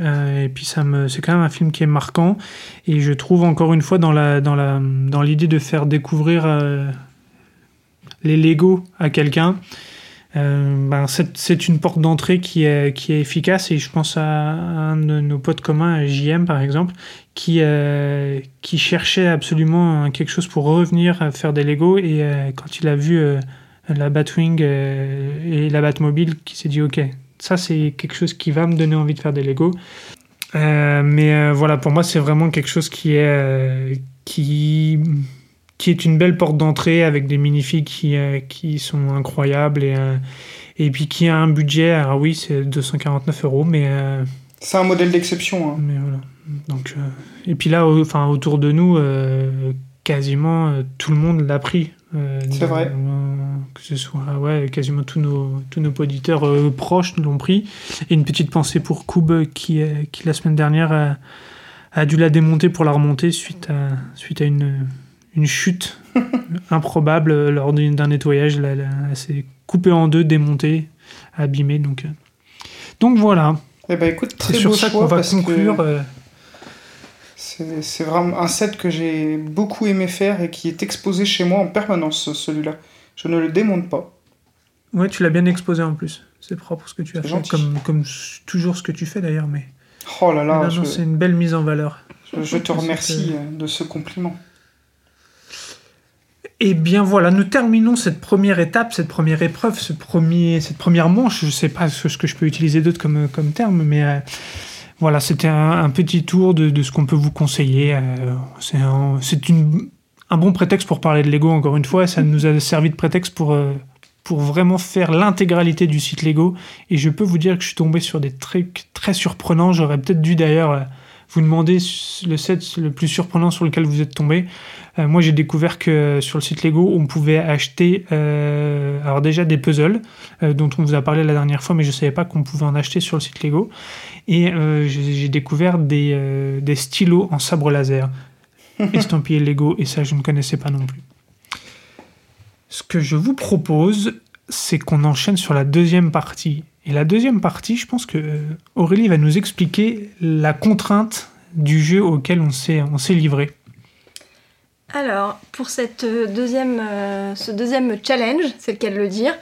Euh, et puis ça me, c'est quand même un film qui est marquant. Et je trouve encore une fois dans la, dans la, dans l'idée de faire découvrir les Lego à quelqu'un. Euh, ben, c'est une porte d'entrée qui est, qui est efficace et je pense à un de nos potes communs, JM par exemple, qui, euh, qui cherchait absolument quelque chose pour revenir à faire des Lego et euh, quand il a vu la Batwing et la Batmobile, qui s'est dit ok, ça c'est quelque chose qui va me donner envie de faire des Lego. mais voilà, pour moi c'est vraiment quelque chose qui est qui qui est une belle porte d'entrée avec des minifigs qui, euh, qui sont incroyables et, euh, et puis qui a un budget, alors oui, c'est 249 euros, mais. Euh, c'est un modèle d'exception. Hein. Mais voilà. Donc, et puis là, enfin, autour de nous, quasiment tout le monde l'a pris. C'est vrai. que ce soit, ouais, quasiment tous nos, tous nos auditeurs proches l'ont pris. Et une petite pensée pour Koub qui, qui la semaine dernière a, a dû la démonter pour la remonter suite à, suite à une une chute (laughs) improbable lors d'un nettoyage. Elle, s'est coupée en deux, démontée, abîmée. Donc, euh. donc voilà. Eh ben, écoute, c'est sur ça qu'on va conclure. Euh. C'est vraiment un set que j'ai beaucoup aimé faire et qui est exposé chez moi en permanence, celui-là. Je ne le démonte pas. Ouais, tu l'as bien exposé en plus. C'est propre ce que tu as fait, comme, comme toujours ce que tu fais d'ailleurs. Mais... Oh là là, c'est une belle mise en valeur. je te (laughs) remercie euh, de ce compliment. Et eh bien voilà, nous terminons cette première étape, cette première épreuve, ce premier, cette première manche. Je ne sais pas ce, que je peux utiliser d'autre comme, comme terme, mais euh, voilà, c'était un, petit tour de, ce qu'on peut vous conseiller. Euh, c'est un, bon prétexte pour parler de Lego, encore une fois. Ça nous a servi de prétexte pour, euh, pour vraiment faire l'intégralité du site Lego. Et je peux vous dire que je suis tombé sur des trucs très surprenants. J'aurais peut-être dû d'ailleurs vous demander le set le plus surprenant sur lequel vous êtes tombé. Euh, moi, j'ai découvert que sur le site Lego, on pouvait acheter euh, déjà des puzzles euh, dont on vous a parlé la dernière fois, mais je ne savais pas qu'on pouvait en acheter sur le site Lego. Et j'ai découvert des, des, stylos en sabre laser (laughs) estampillés Lego, et ça, je ne connaissais pas non plus. Ce que je vous propose, c'est qu'on enchaîne sur la deuxième partie. Et la deuxième partie, je pense que Aurélie va nous expliquer la contrainte du jeu auquel on s'est livré. Alors, pour cette euh, deuxième, euh, ce deuxième challenge, c'est le cas de le dire,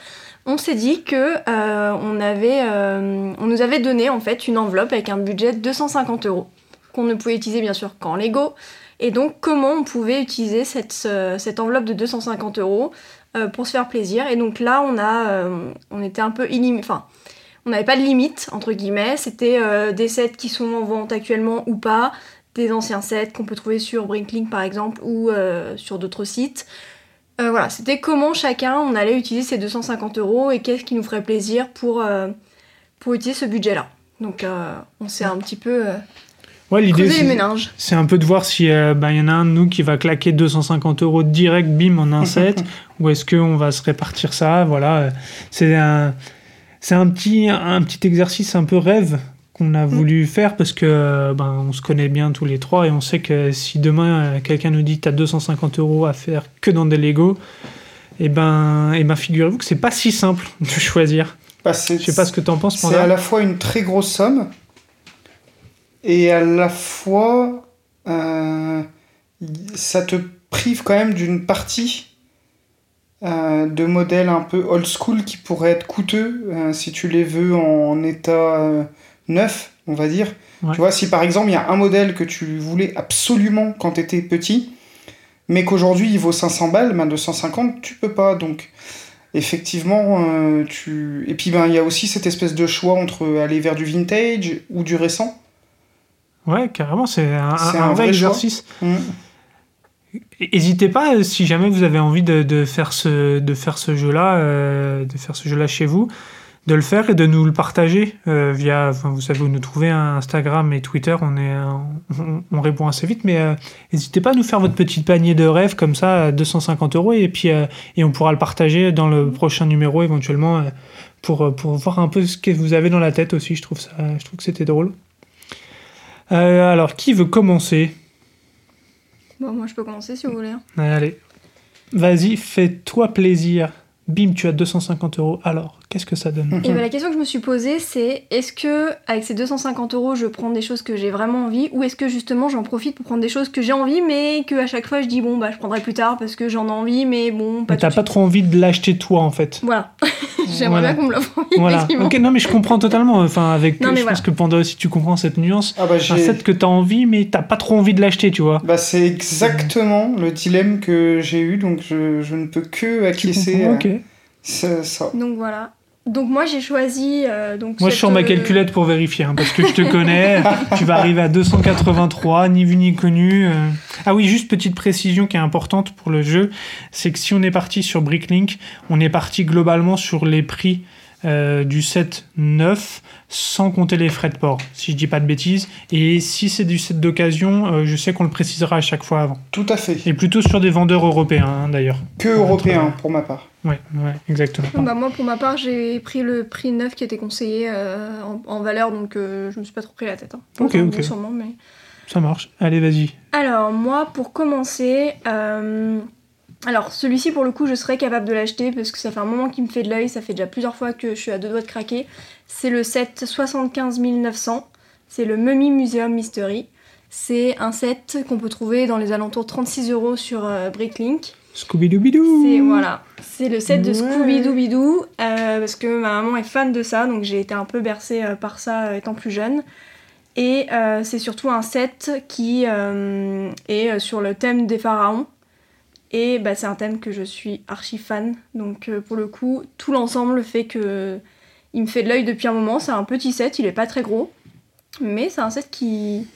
on s'est dit que euh, on, avait, on nous avait donné en fait une enveloppe avec un budget de 250 euros qu'on ne pouvait utiliser bien sûr qu'en Lego. Et donc, comment on pouvait utiliser cette, enveloppe de 250 euros pour se faire plaisir? Et donc là, on a, était un peu on n'avait pas de limite entre guillemets. C'était des sets qui sont en vente actuellement ou pas des anciens sets qu'on peut trouver sur Brinklink par exemple ou euh, sur d'autres sites. Euh, voilà, c'était comment chacun on allait utiliser ces 250 euros et qu'est-ce qui nous ferait plaisir pour, euh, pour utiliser ce budget-là. Donc on s'est un petit peu ouais, l'idée, les méninges. C'est un peu de voir si bah, y en a un de nous qui va claquer 250 euros direct, bim, en un set, (laughs) ou est-ce qu'on va se répartir ça. Voilà, c'est un, c'est un petit, un petit exercice un peu rêve qu'on a mm. voulu faire parce que ben, on se connaît bien tous les trois et on sait que si demain euh, quelqu'un nous dit tu as 250 euros à faire que dans des Lego, et eh ben, et eh ben figurez-vous que c'est pas si simple (laughs) de choisir. Bah, Je sais pas ce que tu en penses. C'est à la fois une très grosse somme et à la fois euh, ça te prive quand même d'une partie euh, de modèles un peu old school qui pourraient être coûteux si tu les veux en état neuf, on va dire. Tu vois, si par exemple il y a un modèle que tu voulais absolument quand tu étais petit, mais qu'aujourd'hui il vaut 500 balles, ben 250, tu peux pas. Donc effectivement, euh, tu. Et puis ben il y a aussi cette espèce de choix entre aller vers du vintage ou du récent. Ouais, carrément, c'est un, vrai, exercice. Mmh. N'hésitez pas, euh, si jamais vous avez envie de, faire ce, de faire ce jeu-là, euh, de faire ce jeu-là chez vous, de le faire et de nous le partager euh, via, vous savez où nous trouver, Instagram et Twitter, on, est, on, répond assez vite, mais euh, n'hésitez pas à nous faire votre petit panier de rêves comme ça, 250 euros, et puis euh, et on pourra le partager dans le prochain numéro éventuellement pour, pour voir un peu ce que vous avez dans la tête aussi, je trouve, ça, je trouve que c'était drôle. alors, qui veut commencer? Bon, moi je peux commencer si vous voulez. hein. Allez, vas-y, fais-toi plaisir. Bim, tu as 250 euros. Alors, qu'est-ce que ça donne Et ben, la question que je me suis posée, c'est est-ce que avec ces 250 euros, je prends des choses que j'ai vraiment envie, ou est-ce que justement j'en profite pour prendre des choses que j'ai envie, mais que à chaque fois je dis bon bah je prendrai plus tard parce que j'en ai envie, mais bon pas Mais t'as pas trop envie de l'acheter toi, en fait. Voilà. (laughs) J'aimerais Voilà. bien qu'on me l'offre. Voilà. Ok, non, mais je comprends totalement. Enfin, avec, Non, je voilà. pense que Panda aussi, tu comprends cette nuance. Ah bah set que t'as envie, mais t'as pas trop envie de l'acheter, tu vois. Bah c'est exactement le dilemme que j'ai eu, donc je, je ne peux que Tu acquiescer Ok. ça. Donc voilà. Donc moi j'ai choisi euh, donc Moi, je cette, sors ma euh, calculette pour vérifier, hein, parce que je te connais. (laughs) tu vas arriver à 283, ni vu ni connu. euh. Ah oui, juste petite précision qui est importante pour le jeu, c'est que si on est parti sur Bricklink, on est parti globalement sur les prix euh, du set neuf, sans compter les frais de port, si je dis pas de bêtises. Et si c'est du set d'occasion, euh, je sais qu'on le précisera à chaque fois avant. Tout à fait. Et plutôt sur des vendeurs européens, hein, d'ailleurs. Que européen pour ma part. Ouais, ouais, exactement. Bah moi pour ma part j'ai pris le prix neuf qui était conseillé euh, en, en valeur donc euh, je me suis pas trop pris la tête. Hein. Ok, ok. sûrement, mais... Ça marche. Allez, vas-y. Alors moi pour commencer, euh, alors celui-ci pour le coup je serais capable de l'acheter parce que ça fait un moment qu'il me fait de l'œil, ça fait déjà plusieurs fois que je suis à deux doigts de craquer. C'est le set 75 900, c'est le Mummy Museum Mystery. C'est un set qu'on peut trouver dans les alentours de 36 euros sur euh, Bricklink. Scooby-Doo-Bidou C'est voilà, c'est le set de Ouais. Scooby-Doo-Bidoo euh, parce que ma maman est fan de ça, donc j'ai été un peu bercée euh, par ça étant plus jeune. Et c'est surtout un set qui est sur le thème des pharaons. Et bah, c'est un thème que je suis archi fan, donc euh, pour le coup, tout l'ensemble fait que il me fait de l'œil depuis un moment. C'est un petit set, il est pas très gros, mais c'est un set qui,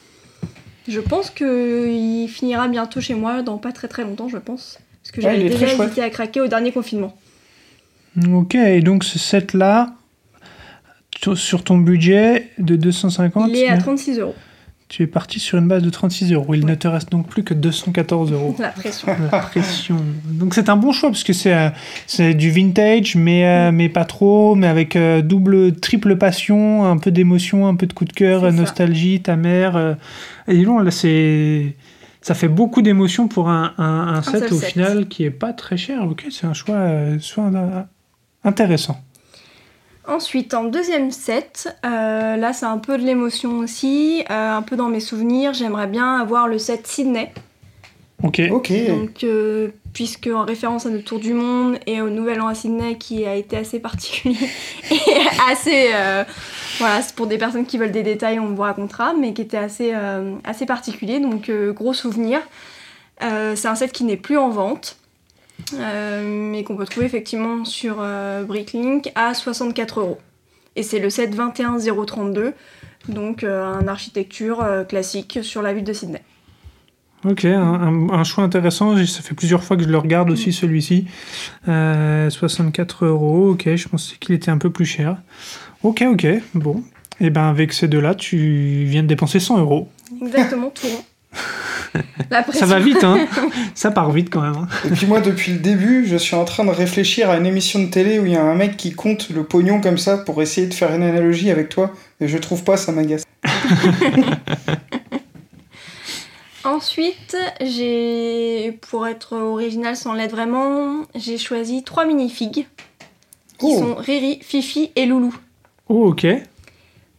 je pense que il finira bientôt chez moi dans pas très très longtemps, je pense. Parce que j'avais déjà chouette. hésité à craquer au dernier confinement. Ok, et donc ce set-là, tu- sur ton budget de 250, il est à tu- 36 euros. Tu es parti sur une base de 36 euros. Il ne te reste donc plus que 214 euros. La pression. La pression. Donc c'est un bon choix parce que c'est euh, c'est du vintage, mais, euh, mais pas trop, mais avec euh, double, triple passion, un peu d'émotion, un peu de coup de cœur, nostalgie, ta mère. Et dis donc, là, c'est. Ça fait beaucoup d'émotions pour un, un, un set au set. final qui est pas très cher. Ok, c'est un choix, euh, euh, intéressant. Ensuite, en deuxième set, euh, là c'est un peu de l'émotion aussi, euh, un peu dans mes souvenirs. J'aimerais bien avoir le set Sydney. Ok. Ok. Donc, euh, puisque en référence à notre tour du monde et au Nouvel An à Sydney qui a été assez particulier (laughs) et assez. euh, voilà, c'est pour des personnes qui veulent des détails, on vous racontera, mais qui était assez, euh, assez particulier. Donc, euh, gros souvenir. Euh, c'est un set qui n'est plus en vente, euh, mais qu'on peut trouver effectivement sur euh, Bricklink à 64 euros. Et c'est le set 21032, donc euh, un architecture euh, classique sur la ville de Sydney. Ok, un, choix intéressant. Ça fait plusieurs fois que je le regarde Mm. aussi, celui-ci. Euh, 64 euros, ok, je pensais qu'il était un peu plus cher. Ok, ok, bon. Et ben avec ces deux-là, tu viens de dépenser 100 euros. Exactement, tout rond. (laughs) La Ça va vite, hein (laughs) Ça part vite quand même. hein. Et puis moi, depuis le début, je suis en train de réfléchir à une émission de télé où il y a un mec qui compte le pognon comme ça pour essayer de faire une analogie avec toi. Et je trouve pas, ça m'agace. (laughs) Ensuite, j'ai, pour être original sans l'être vraiment, j'ai choisi trois minifigs qui Oh. sont Riri, Fifi et Loulou. Oh, ok.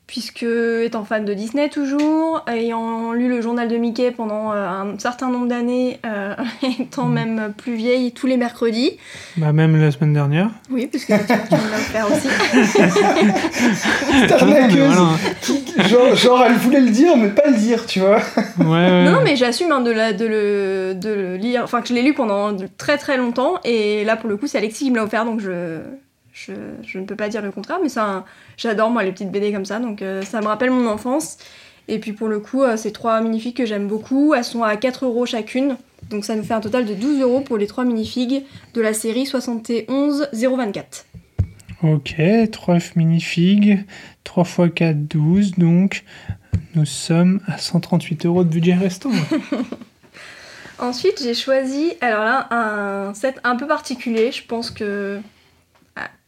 Puisque, étant fan de Disney toujours, ayant lu le journal de Mickey pendant euh, un certain nombre d'années, euh, (laughs) étant Mhm. même plus vieille tous les mercredis, Bah, même la semaine dernière. oui, puisque tu tu me l'as offert aussi, (laughs) Ah genre, genre, elle voulait le dire, mais pas le dire, tu vois. Ouais, ouais. Non, non, mais j'assume hein, de, la- de, le, de le lire, enfin que je l'ai lu pendant très très longtemps, et là pour le coup c'est Alexis qui me l'a offert, donc je, je, je ne peux pas dire le contraire, mais j'adore moi les petites BD comme ça, donc euh, ça me rappelle mon enfance. Et puis pour le coup, euh, c'est trois minifigs que j'aime beaucoup, elles sont à 4 euros chacune, donc ça nous fait un total de 12 euros pour les trois minifigs de la série 71 024. Ok, 3 minifigs, 3 x 4, 12, donc nous sommes à 138 euros de budget restant. (laughs) Ensuite, j'ai choisi, alors là, un set un peu particulier. Je pense que.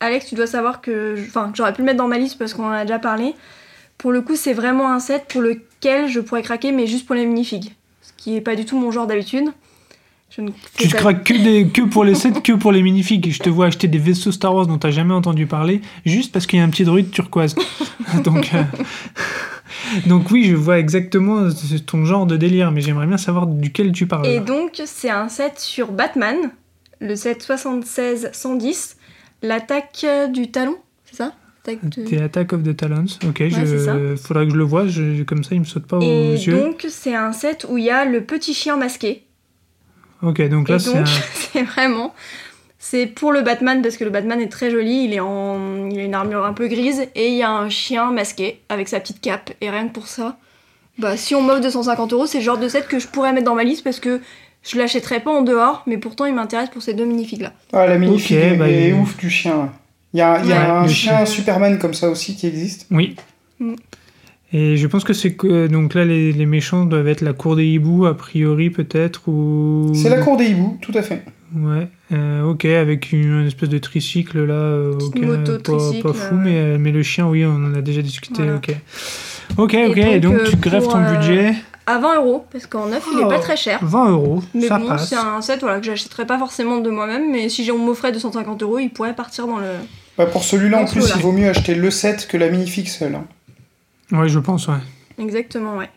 Alex, tu dois savoir que. Enfin, j'aurais pu le mettre dans ma liste parce qu'on en a déjà parlé. Pour le coup, c'est vraiment un set pour lequel je pourrais craquer, mais juste pour les minifigs. Ce qui est pas du tout mon genre d'habitude. Je ne Tu pas- craques que, des, que pour les sets, que pour les minifigs. Je te vois acheter des vaisseaux Star Wars dont t'as jamais entendu parler, juste parce qu'il y a un petit druide turquoise. (laughs) donc, euh, donc oui, je vois exactement ton genre de délire, mais j'aimerais bien savoir duquel tu parles. Et donc, c'est un set sur Batman, le set 76-110, l'attaque du talon, c'est ça? De- The Attack of the Talons. Ok, ça. je... faudra que je le vois. Je... Comme ça, il me saute pas aux Et yeux. donc, c'est un set où il y a le petit chien masqué. Ok, donc là, Et c'est un... (laughs) c'est vraiment. C'est pour le Batman parce que le Batman est très joli, il, est en... il a une armure un peu grise et il y a un chien masqué avec sa petite cape. Et rien que pour ça, bah, si on m'offre 250 euros, c'est le genre de set que je pourrais mettre dans ma liste parce que je l'achèterais pas en dehors, mais pourtant il m'intéresse pour ces deux minifigs là. Ah, la minifig est, bah, est il- ouf du chien. Il y a, il y a Ouais, un chien chien. Superman comme ça aussi qui existe. Oui. Mm. Et je pense que c'est que donc là les, les méchants doivent être la cour des hiboux a priori peut-être ou C'est la cour des hiboux, tout à fait. ouais euh, ok avec une, une espèce de tricycle là euh, Petite ok, moto, pas, tricycle, pas fou ouais. mais euh, mais le chien oui on en a déjà discuté Voilà. ok ok ok et donc, donc, euh, tu grèves pour, ton euh, budget À 20 euros, parce qu'en neuf il est Oh. pas très cher. 20 euros Mais ça bon, passe c'est un set voilà, que j'achèterais pas forcément de moi-même, mais si on m'offrait 250 euros, il pourrait partir dans le. Bah, pour celui-là, en plus, il vaut mieux acheter le set que la minifig seule. hein. ouais je pense ouais Exactement, ouais.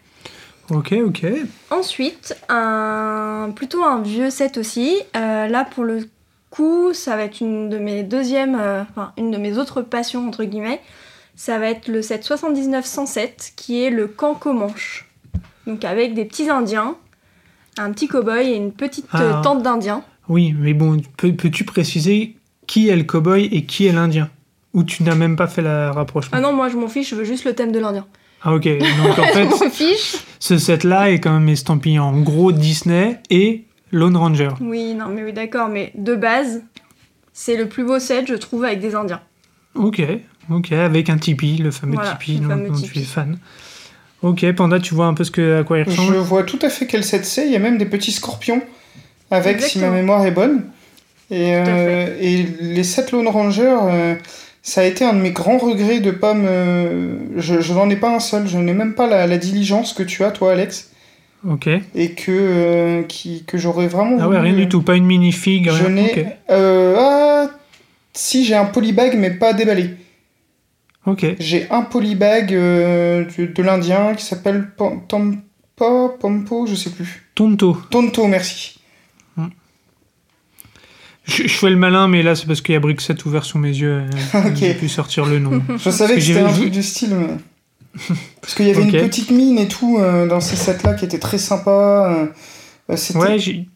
ok ok Ensuite, un plutôt un vieux set aussi. Euh, là, pour le coup, ça va être une de mes deuxièmes, euh, enfin une de mes autres passions entre guillemets. Ça va être le set 79-107 qui est le camp Comanche. Donc avec des petits Indiens, un petit cow-boy et une petite euh, Ah. tente d'Indiens. oui mais bon peux- peux-tu préciser qui est le cowboy et qui est l'indien? Ou tu n'as même pas fait la rapprochement? Ah non, moi je m'en fiche, je veux juste le thème de l'Indien. Ah ok, donc en (laughs) fait, fiche. ce set-là est quand même estampillé en gros Disney et Lone Ranger. Oui, non, mais oui, d'accord, mais de base, c'est le plus beau set, je trouve, avec des Indiens. Ok, ok, avec un Tipeee, le fameux Voilà, Tipeee le dont, fameux dont tu es fan. Ok, Panda, tu vois un peu ce que, à quoi il Je ressemble vois tout à fait quel set c'est. Il y a même des petits scorpions avec, si ma mémoire est bonne. Et, euh, et les 7 Lone Rangers, euh, ça a été un de mes grands regrets de pas me. Je, je n'en ai pas un seul. Je n'ai même pas la, la diligence que tu as, toi, Alex. Ok. Et que, euh, qui, que j'aurais vraiment. Ah ouais, voulu, rien du tout, pas une minifig, Je rien. n'ai. Ok, euh, ah, si, j'ai un polybag, mais pas déballé. J'ai un polybag euh, de, de l'Indien qui s'appelle Tompa, Pompo, je sais plus. Tonto. Tonto, merci. Je, je fais le malin, mais là c'est parce qu'il y a Brixet ouvert sous mes yeux. euh, (laughs) Ok. J'ai pu sortir le nom. Je savais que que c'était un truc du style. mais- (laughs) Parce qu'il y avait une petite mine et tout euh, dans ces sets-là qui était très sympa. euh, c'était- Ouais, j'ai-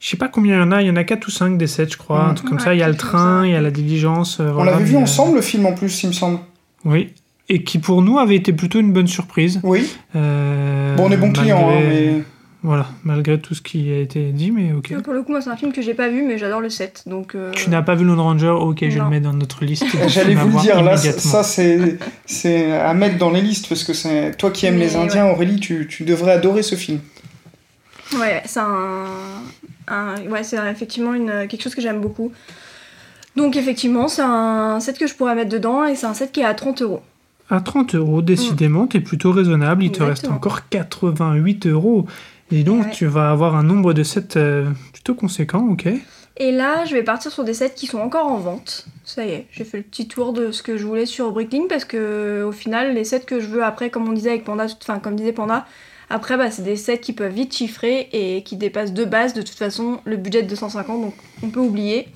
je sais pas combien il y en a, il y en a 4 ou 5 des sets, je crois. Un truc comme Ouais, ça, il y a le train, il y a la diligence. euh, On voilà, l'avait vu euh, ensemble le film en plus, il me semble. Oui. Et qui pour nous avait été plutôt une bonne surprise. Oui. Euh, Bon, on est bons clients, hein, malgré- mais. Voilà, malgré tout ce qui a été dit, mais ok. Pour le coup, moi, c'est un film que j'ai pas vu, mais j'adore le set. Donc, euh, Tu n'as pas vu Lone Ranger Ok, je Non. le mets dans notre liste. (laughs) J'allais vous le dire, là, ça, c'est c'est à mettre dans les listes parce que c'est toi qui aimes Mais les Indiens, Aurélie, tu, tu devrais adorer ce film. Ouais, c'est un, un- ouais, c'est effectivement une, quelque chose que j'aime beaucoup. Donc effectivement, c'est un set que je pourrais mettre dedans et c'est un set qui est à 30 euros. À 30 euros, décidément, t'es plutôt raisonnable. Il te reste encore 88 euros. Et donc, Ouais. tu vas avoir un nombre de sets euh, plutôt conséquent, ok Et là, je vais partir sur des sets qui sont encore en vente. Ça y est, j'ai fait le petit tour de ce que je voulais sur Bricklink parce que au final, les sets que je veux après, comme on disait avec Panda, enfin comme disait Panda, après bah, c'est des sets qui peuvent vite chiffrer et qui dépassent de base de toute façon le budget de 250, donc on peut oublier.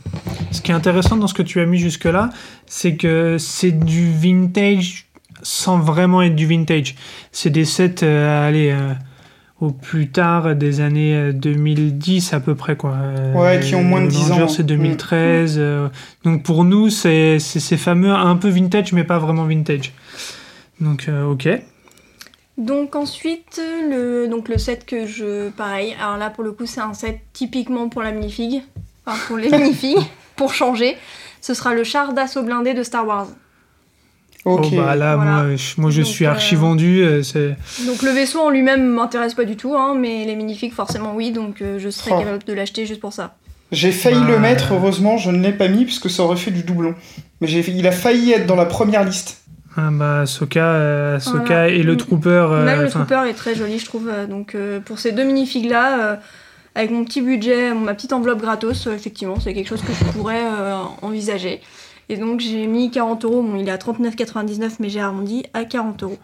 Ce qui est intéressant dans ce que tu as mis jusque-là, c'est que c'est du vintage sans vraiment être du vintage. C'est des sets, euh, allez, euh, au plus tard des années euh, 2010 à peu près, quoi. Euh, Ouais, qui ont moins de le 10 Ranger, ans. c'est 2013. euh, donc pour nous, c'est c'est ces fameux un peu vintage, mais pas vraiment vintage. Donc, euh, ok. Donc ensuite, le, donc le set que je... Pareil, alors là pour le coup c'est un set typiquement pour la minifig, enfin pour les (laughs) minifigs, pour changer. Ce sera le char d'assaut blindé de Star Wars. Ok. Oh, bah là, Voilà. moi, je, moi, je Donc, suis archi euh, vendu. euh, c'est... Donc le vaisseau en lui-même m'intéresse pas du tout, hein, mais les minifigs forcément oui, donc euh, je serais Oh. capable de l'acheter juste pour ça. J'ai failli Bah, le mettre, heureusement, je ne l'ai pas mis parce que ça aurait fait du doublon. Mais il a failli être dans la première liste. Ah bah, Soka, euh, Voilà. et le. Trooper. euh, Même le enfin, Trooper est très joli, je trouve. euh, Donc euh, pour ces deux minifigs là, avec mon petit budget, ma petite enveloppe gratos, euh, effectivement, c'est quelque chose que je pourrais euh, envisager. Et donc j'ai mis 40 euros. Bon, il est à 39,99, mais j'ai arrondi à 40 euros.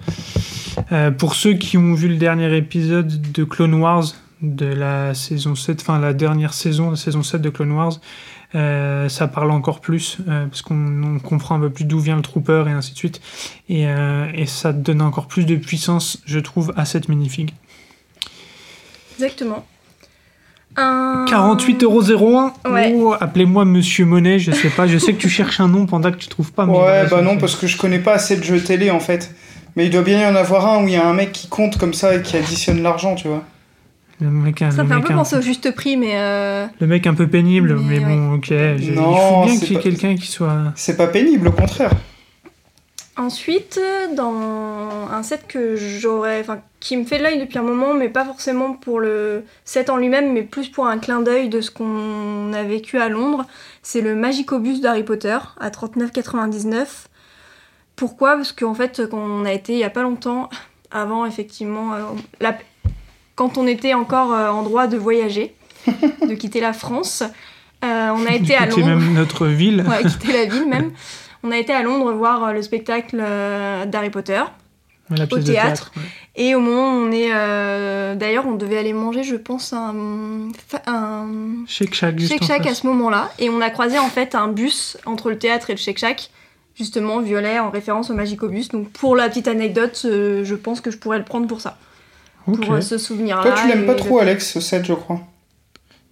euh, pour ceux qui ont vu le dernier épisode de Clone Wars de la saison 7, enfin la dernière saison, la saison 7 de Clone Wars, euh, ça parle encore plus, euh, parce qu'on on comprend un peu plus d'où vient le Trooper et ainsi de suite. Et, euh, et ça donne encore plus de puissance, je trouve, à cette minifig. Exactement. Un... 48,01€ Ouais. Oh, Appelez-moi Monsieur Monet, je sais pas, je sais que tu cherches un nom pendant que tu trouves pas. mais Ouais, bah non, parce que je connais pas assez de jeux télé en fait. Mais il doit bien y en avoir un où il y a un mec qui compte comme ça et qui additionne l'argent, tu vois. Le mec, Ça le fait un peu penser au juste prix, mais euh, Le mec un peu pénible, mais, Mais bon, ok. Non, il faut bien c'est qu'il y ait pas- quelqu'un qui soit. C'est pas pénible, au contraire. Ensuite, dans un set que j'aurais, enfin, qui me fait de l'œil depuis un moment, mais pas forcément pour le set en lui-même, mais plus pour un clin d'œil de ce qu'on a vécu à Londres, c'est le Magicobus d'Harry Potter à 39,99. Pourquoi? Parce qu'en fait, quand on a été il y a pas longtemps, avant effectivement, euh, la- quand on était encore euh, en droit de voyager, (laughs) de quitter la France, euh, on a été à Londres. même notre ville. Ouais, quitter la ville même. (laughs) On a été à Londres voir euh, le spectacle d'Harry Potter. la de théâtre. ouais. Et au moment où on est. euh, D'ailleurs, on devait aller manger, je pense, un. un Shake Shack, Shake Shack à ce moment-là. Et on a croisé en fait un bus entre le théâtre et le Shake Shack, justement violet en référence au Magicobus. Donc pour la petite anecdote, euh, je pense que je pourrais le prendre pour ça. Pour euh, ce souvenir-là. Toi, tu l'aimes pas trop, Alex, ce set, je crois.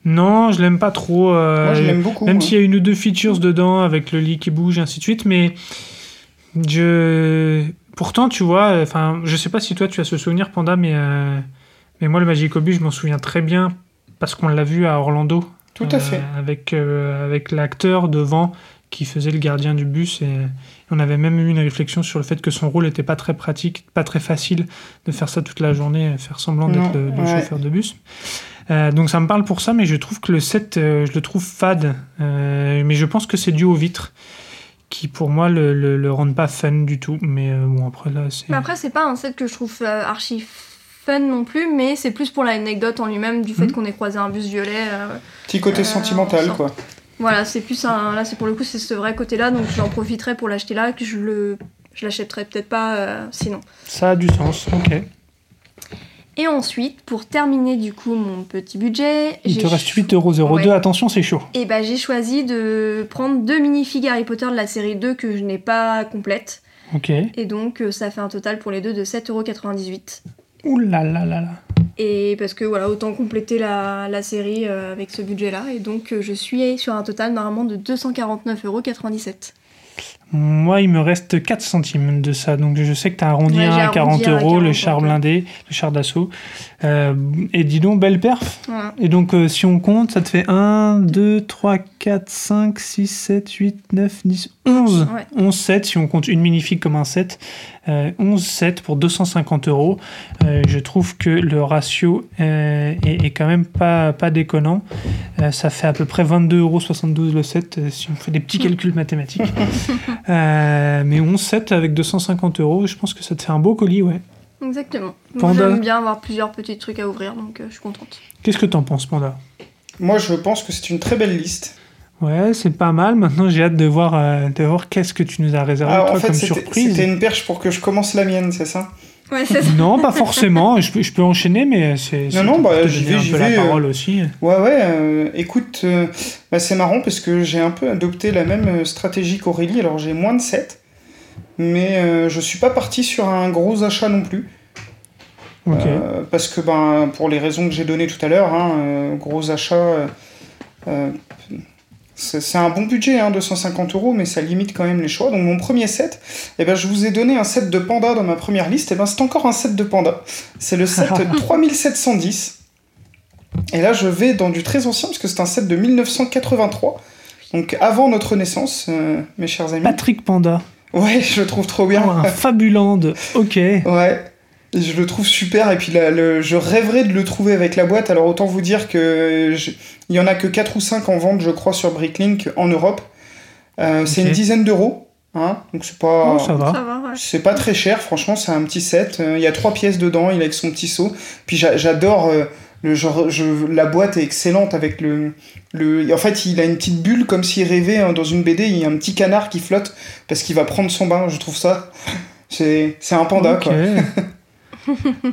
Non, je l'aime pas trop. euh, Moi, je l'aime beaucoup. Même s'il y a une ou deux features dedans avec le lit qui bouge, ainsi de suite, mais je. Pourtant, tu vois, enfin, je sais pas si toi tu as ce souvenir, Panda, mais, euh, mais moi, le Magicobus, je m'en souviens très bien parce qu'on l'a vu à Orlando. Tout à euh, fait. avec euh, avec l'acteur devant qui faisait le gardien du bus et on avait même eu une réflexion sur le fait que son rôle n'était pas très pratique, pas très facile de faire ça toute la journée, faire semblant d'être le, le ouais. chauffeur de bus. Euh, donc ça me parle pour ça, mais je trouve que le set, euh, je le trouve fade. Euh, mais je pense que c'est dû aux vitres qui, pour moi, le, le, le rendent pas fun du tout. Mais euh, bon, après là, c'est. Mais après, c'est pas un set que je trouve euh, archi fun non plus, mais c'est plus pour l'anecdote en lui-même du fait Mhm. qu'on ait croisé un bus violet. euh, Petit côté Euh, sentimental, quoi. Voilà, c'est plus un. Là, c'est pour le coup, c'est ce vrai côté-là, donc j'en profiterai pour l'acheter là, que je le. Je l'achèterai peut-être pas euh, sinon. Ça a du sens, ok. Et ensuite, pour terminer du coup mon petit budget, Il te reste cho- 8,02€. Ouais. Attention, c'est chaud. Et bah j'ai choisi de prendre deux minifigs Harry Potter de la série 2 que je n'ai pas complète. Ok. Et donc euh, ça fait un total pour les deux de 7,98€. Ouh là là là là. Et parce que voilà, autant compléter la, la série euh, avec ce budget-là. Et donc euh, je suis sur un total normalement de 249,97€. Moi, il me reste 4 centimes de ça. Donc, je sais que tu as arrondi Ouais, j'ai à 40 arrondi un à euros, le 40, char blindé, le char d'assaut. Euh, et dis donc, belle perf. Voilà. Et donc, euh, si on compte, ça te fait 1, 2, 3, 4, 5, 6, 7, 8, 9, 10, 11. Ouais. 11 sets, si on compte une minifig comme un set. Euh, 11 sets pour 250 euros. Euh, Je trouve que le ratio euh, est, est quand même pas, pas déconnant. Euh, ça fait à peu près 22,72 euros le set, euh, si on fait des petits calculs mathématiques. (laughs) Euh, mais 11 sets avec 250 euros, je pense que ça te fait un beau colis, ouais. Exactement. J'aime bien avoir plusieurs petits trucs à ouvrir, donc euh, je suis contente. Qu'est-ce que t'en penses, Panda? Moi, je pense que c'est une très belle liste. Ouais, c'est pas mal. Maintenant, j'ai hâte de voir, euh, de voir qu'est-ce que tu nous as réservé, Ah, toi, en fait, comme surprise. c'était une perche pour que je commence la mienne, c'est ça? Ouais, c'est ça. Non, pas forcément. je, peux, je peux enchaîner, mais c'est. non, pour bah, j'y vais, un j'y peu vais, la euh. parole aussi. Ouais, ouais, euh, écoute, euh, bah, c'est marrant parce que j'ai un peu adopté la même euh, stratégie qu'Aurélie. Alors, j'ai moins de 7, mais euh, je suis pas parti sur un gros achat non plus. Ok. Euh, parce que, ben, pour les raisons que j'ai données tout à l'heure, hein, euh, gros achat, euh, euh, c'est un bon budget, hein, 250 euros, mais ça limite quand même les choix. Donc, mon premier set, eh ben, je vous ai donné un set de panda dans ma première liste. Et ben, c'est encore un set de panda. C'est le set (laughs) 3710. Et là, je vais dans du très ancien, parce que c'est un set de 1983. Donc, avant notre naissance, euh, mes chers amis. Patrick Panda. Ouais, je le trouve trop bien. Oh, un Fabuland. Ok. Ouais, et je le trouve super et puis là, le, je rêverais de le trouver avec la boîte. Alors autant vous dire que je- il y en a que 4 ou 5 en vente, je crois, sur Bricklink en Europe. Euh, C'est une dizaine d'euros. Hein donc c'est pas. Oh, ouais. C'est pas très cher, franchement, c'est un petit set. Euh, Il y a trois pièces dedans, il est avec son petit seau. Puis j'a- j'adore euh, le genre, je, la boîte est excellente avec le, le. En fait, il a une petite bulle comme s'il rêvait hein, dans une BD. Il y a un petit canard qui flotte parce qu'il va prendre son bain. Je trouve ça. C'est c'est un panda ok. quoi. (laughs)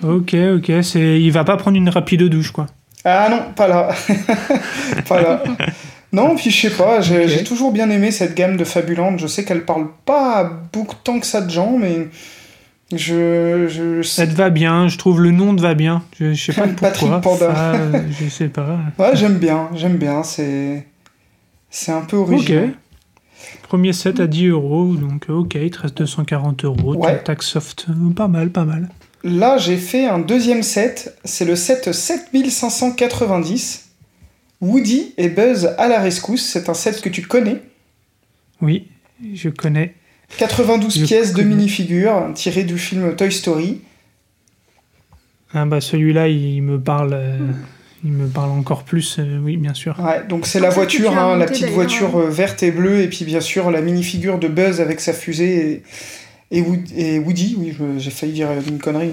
ok, ok. C'est, il va pas prendre une rapide douche, quoi. Ah non, pas là. (laughs) pas là. Non, puis je sais pas, j'ai toujours bien aimé cette gamme de Fabulantes. Je sais qu'elle parle pas à beaucoup tant que ça de gens, mais je. je Ça te va bien, je trouve le nom te va bien. Je, je sais pas (laughs) Patrick pourquoi. Panda. Ça, je sais pas. Ouais, j'aime bien, j'aime bien, c'est. C'est un peu original. Ok. Premier set à 10 euros, donc ok, il te reste 240 euros. Ouais. Tax soft, pas mal, pas mal. Là, j'ai fait un deuxième set, c'est le set 7590. Woody et Buzz à la rescousse, c'est un set que tu connais. Oui, je connais. 92 Je pièces de connais. minifigures tirées du film Toy Story. Ah bah celui-là, il me parle, euh, il me parle encore plus. euh, oui, bien sûr. Ouais, donc c'est la voiture, hein, la petite voiture hein. euh, verte et bleue, et puis bien sûr la minifigure de Buzz avec sa fusée et, et, Wood- et Woody. Oui, j'ai failli dire une connerie.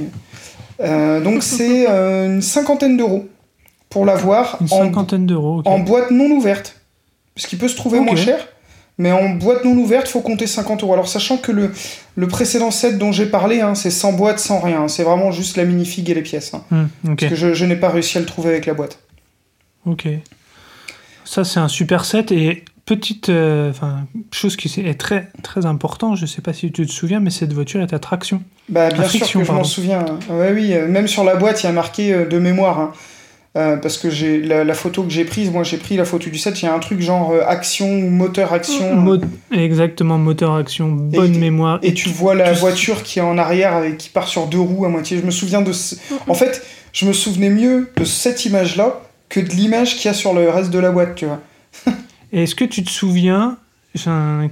Euh, donc c'est euh, une cinquantaine d'euros pour l'avoir Une en, cinquantaine d'euros. ok. en boîte non ouverte. Parce qu'il peut se trouver moins cher, mais en boîte non ouverte, faut compter 50 euros. Alors sachant que le, le précédent set dont j'ai parlé, hein, c'est sans boîte, sans rien. C'est vraiment juste la minifig et les pièces. hein. Hmm. Parce que je, je n'ai pas réussi à le trouver avec la boîte. Ok. Ça, c'est un super set. Et petite euh, chose qui est très, très important, je sais pas si tu te souviens, mais cette voiture est à traction. Bah, bien À sûr friction, que je m'en souviens. Ouais, oui, euh, même sur la boîte, il y a marqué euh, de mémoire. hein. Euh, parce que j'ai la, la photo que j'ai prise, moi j'ai pris la photo du set, il y a un truc genre euh, action moteur action. Mo- Exactement, moteur action, bonne Et- mémoire. Et tu vois la voiture qui est en arrière et qui part sur deux roues à moitié. Je me souviens de. ce- En fait, je me souvenais mieux de cette image-là que de l'image qu'il y a sur le reste de la boîte, tu vois. (laughs) Est-ce que tu te souviens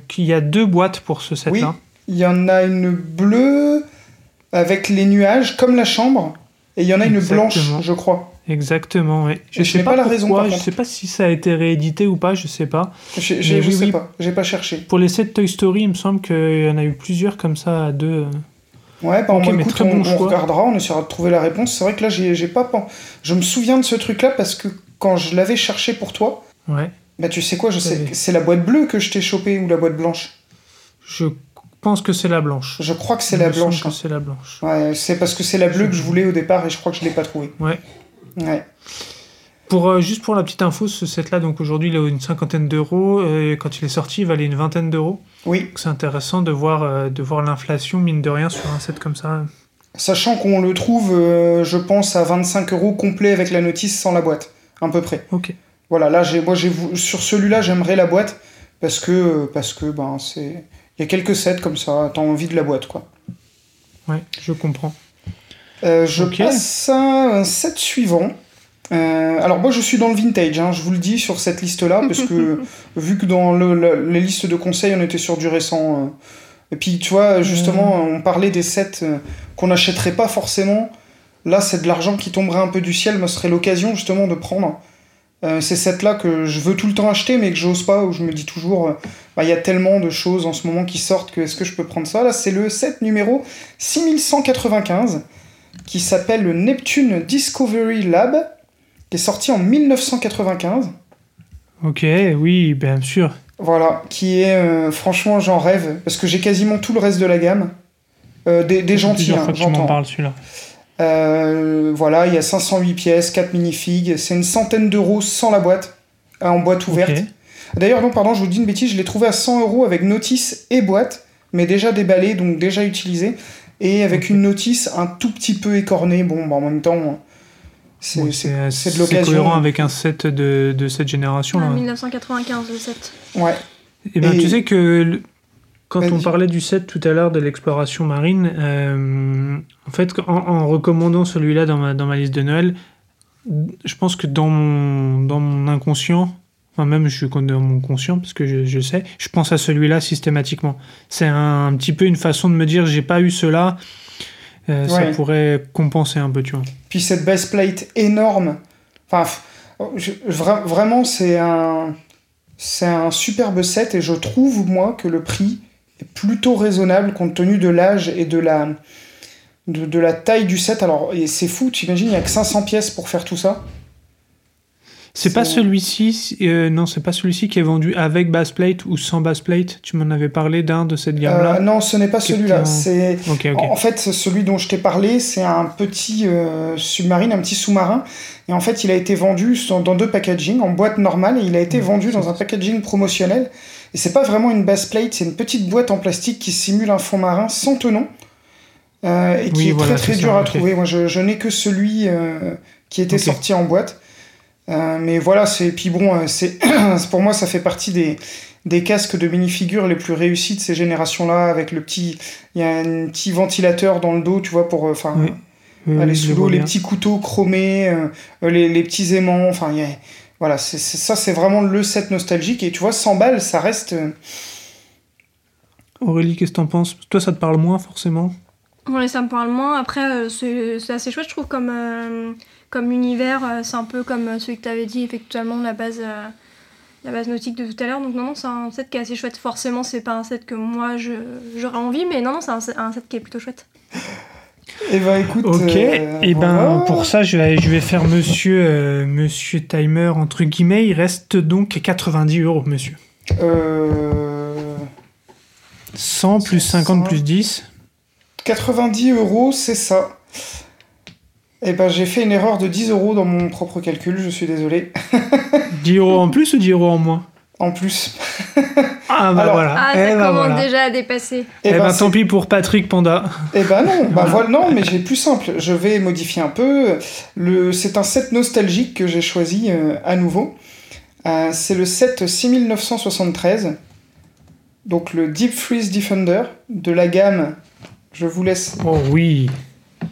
qu'il y a deux boîtes pour ce set-là? Il y en a une bleue avec les nuages, comme la chambre, et il y en a une blanche, je crois. Exactement, oui. Je je sais pas, pas la pourquoi, raison, par je contre. sais pas si ça a été réédité ou pas, je sais pas. J'ai- Mais je oui, sais oui. pas, j'ai pas cherché. Pour les sets Toy Story, il me semble qu'il y en a eu plusieurs comme ça à deux. euh. Ouais, bah, moi, écoute, on, bon on regardera, on essaiera de trouver la réponse. C'est vrai que là, j'ai pas. Je me souviens de ce truc-là parce que quand je l'avais cherché pour toi, Ouais. Bah tu sais quoi, je sais, c'est la boîte bleue que je t'ai chopé ou la boîte blanche. Je pense que c'est la blanche. Je crois que c'est la blanche. hein. c'est la blanche. Ouais, c'est parce que c'est la bleue que je voulais au départ et je crois que je l'ai pas trouvée. Ouais. Ouais. Pour, euh, juste pour la petite info, ce set-là, donc aujourd'hui, il a une cinquantaine d'euros. euh, quand il est sorti, il valait une vingtaine d'euros. Oui, C'est intéressant de voir, euh, de voir l'inflation, mine de rien, sur un set comme ça. sachant qu'on le trouve, euh, je pense, à 25 euros complet avec la notice sans la boîte, à peu près. Ok. Voilà, là, j'ai, moi, sur celui-là, j'aimerais la boîte parce que, parce que, ben, c'est, il y a quelques sets comme ça, t'as envie de la boîte, quoi. Ouais, je comprends. Euh, je passe à un set suivant. Euh, alors moi je suis dans le vintage, hein, je vous le dis sur cette liste-là, (laughs) parce que vu que dans le- le- les listes de conseils on était sur du récent. euh, et puis tu vois, justement, on parlait des sets qu'on n'achèterait pas forcément. Là c'est de l'argent qui tomberait un peu du ciel, mais ce serait l'occasion justement de prendre euh, ces sets-là que je veux tout le temps acheter, mais que j'ose pas, où je me dis toujours, euh, bah, il y a tellement de choses en ce moment qui sortent que est-ce que je peux prendre ça? Là c'est le set numéro 6195 qui s'appelle le Neptune Discovery Lab, qui est sorti en 1995. Ok, oui, bien sûr. Voilà, qui est euh, franchement j'en rêve parce que j'ai quasiment tout le reste de la gamme. Des, des gentils, hein, j'entends. parles, celui-là. Euh, voilà, il y a 508 pièces, 4 minifigs, c'est une centaine d'euros sans la boîte, euh, en boîte ouverte. D'ailleurs, non, pardon, je vous dis une bêtise, je l'ai trouvé à 100 euros avec notice et boîte, mais déjà déballé, donc déjà utilisé, et avec une notice un tout petit peu écornée. Bon, bah, en même temps, c'est Ouais, c'est- c'est c'est de c'est l'occasion. cohérent avec un set de, de cette génération. En là. 1995, le 7. Ouais, Eh ben, Et- tu sais que le- quand on parlait du set tout à l'heure de l'exploration marine, euh, en fait, en, en recommandant celui-là dans ma, dans ma liste de Noël, je pense que dans mon, dans mon inconscient, enfin même je suis dans mon conscient parce que je, je sais, je pense à celui-là systématiquement. C'est un, petit peu une façon de me dire j'ai pas eu cela, euh, ça pourrait compenser un peu, tu vois. Puis cette base plate énorme. Enfin, f- je- vra- vraiment, c'est un, c'est un superbe set et je trouve, moi, que le prix plutôt raisonnable compte tenu de l'âge et de la, de, de la taille du set. Alors, c'est fou, tu imagines, il n'y a que 500 pièces pour faire tout ça? C'est pas celui-ci, euh, non, c'est pas celui-ci qui est vendu avec bassplate ou sans bassplate. Tu m'en avais parlé d'un de cette gamme-là? Euh, non, ce n'est pas celui-là. en- C'est en fait celui dont je t'ai parlé, c'est un petit euh, submarine, un petit sous-marin. Et en fait, il a été vendu dans, deux packaging, en boîte normale, et il a été vendu dans un packaging promotionnel. Et c'est pas vraiment une bassplate, c'est une petite boîte en plastique qui simule un fond marin sans tenon. euh, et qui Oui, est voilà, très très dur ça, à trouver. Moi, je, je n'ai que celui euh, qui était sorti en boîte. Euh, mais voilà, c'est puis bon, (clears throat) c'est pour moi ça fait partie des des casques de minifigures les plus réussis de ces générations-là, avec le petit, il y a un petit ventilateur dans le dos, tu vois, pour, enfin, Oui. Aller sous le l'eau, les petits couteaux chromés, les, les petits aimants, enfin, il y a- voilà, c'est ça, c'est vraiment le set nostalgique. Et tu vois, 100 balles, ça reste. euh, Aurélie, qu'est-ce que t'en penses? Toi, ça te parle moins forcément? Ouais, ça me parle moins. Après, euh, c'est c'est assez chouette, je trouve, comme, euh, comme univers. c'est un peu comme celui que tu avais dit, effectivement, la base, euh, la base nautique de tout à l'heure. Donc, non, non, c'est un set qui est assez chouette. Forcément, c'est pas un set que moi je- j'aurais envie, mais non, non, c'est un, un set qui est plutôt chouette. (laughs) Eh ben, écoute. Ok, euh, et ben voilà. pour ça, je vais, je vais faire monsieur, euh, monsieur Timer, entre guillemets. Il reste donc 90 euros, monsieur. Euh, 100 plus 50 plus 10. 90 euros, c'est ça. Eh ben, j'ai fait une erreur de 10 euros dans mon propre calcul, je suis désolé. 10 euros en (laughs) plus ou 10 euros en moins? En plus. (laughs) Ah bah Alors- voilà. Ah, eh bah voilà. déjà à dépasser. Eh ben, c'est- tant pis pour Patrick Panda. (laughs) Eh ben non, bah voilà, non, mais j'ai plus simple. Je vais modifier un peu. Le, c'est un set nostalgique que j'ai choisi euh, à nouveau. Euh, c'est le set 6973. Donc le Deep Freeze Defender de la gamme. Je vous laisse. Oh oui.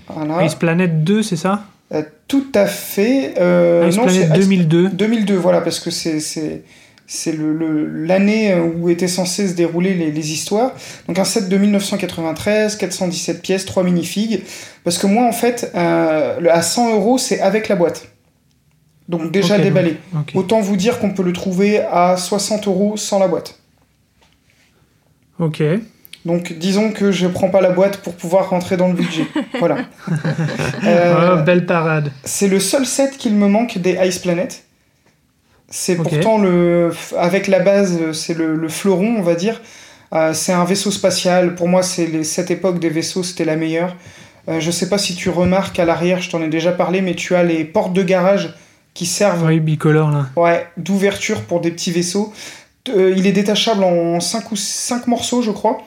Voilà. Ice Planet 2, c'est ça? Euh, tout à fait. Euh, Ice non, Planet c'est Ice- 2002. 2002, voilà, parce que c'est c'est c'est le- le- l'année où étaient censées se dérouler les, les histoires. Donc un set de 1993, 417 pièces, 3 minifigs. Parce que moi, en fait, euh, à 100 euros, c'est avec la boîte. Donc déjà déballé. Autant vous dire qu'on peut le trouver à 60 euros sans la boîte. Ok. Donc disons que je prends pas la boîte pour pouvoir rentrer dans le budget. voilà. (laughs) Euh, Oh, belle parade. C'est le seul set qu'il me manque des Ice Planet. C'est pourtant le. Avec la base, c'est le, le fleuron, on va dire. Euh, c'est un vaisseau spatial. Pour moi, c'est les- cette époque des vaisseaux, c'était la meilleure. Euh, je sais pas si tu remarques à l'arrière, je t'en ai déjà parlé, mais tu as les portes de garage qui servent Oui, bicolore là. ouais, d'ouverture pour des petits vaisseaux. Euh, il est détachable en 5 ou 5 morceaux, je crois.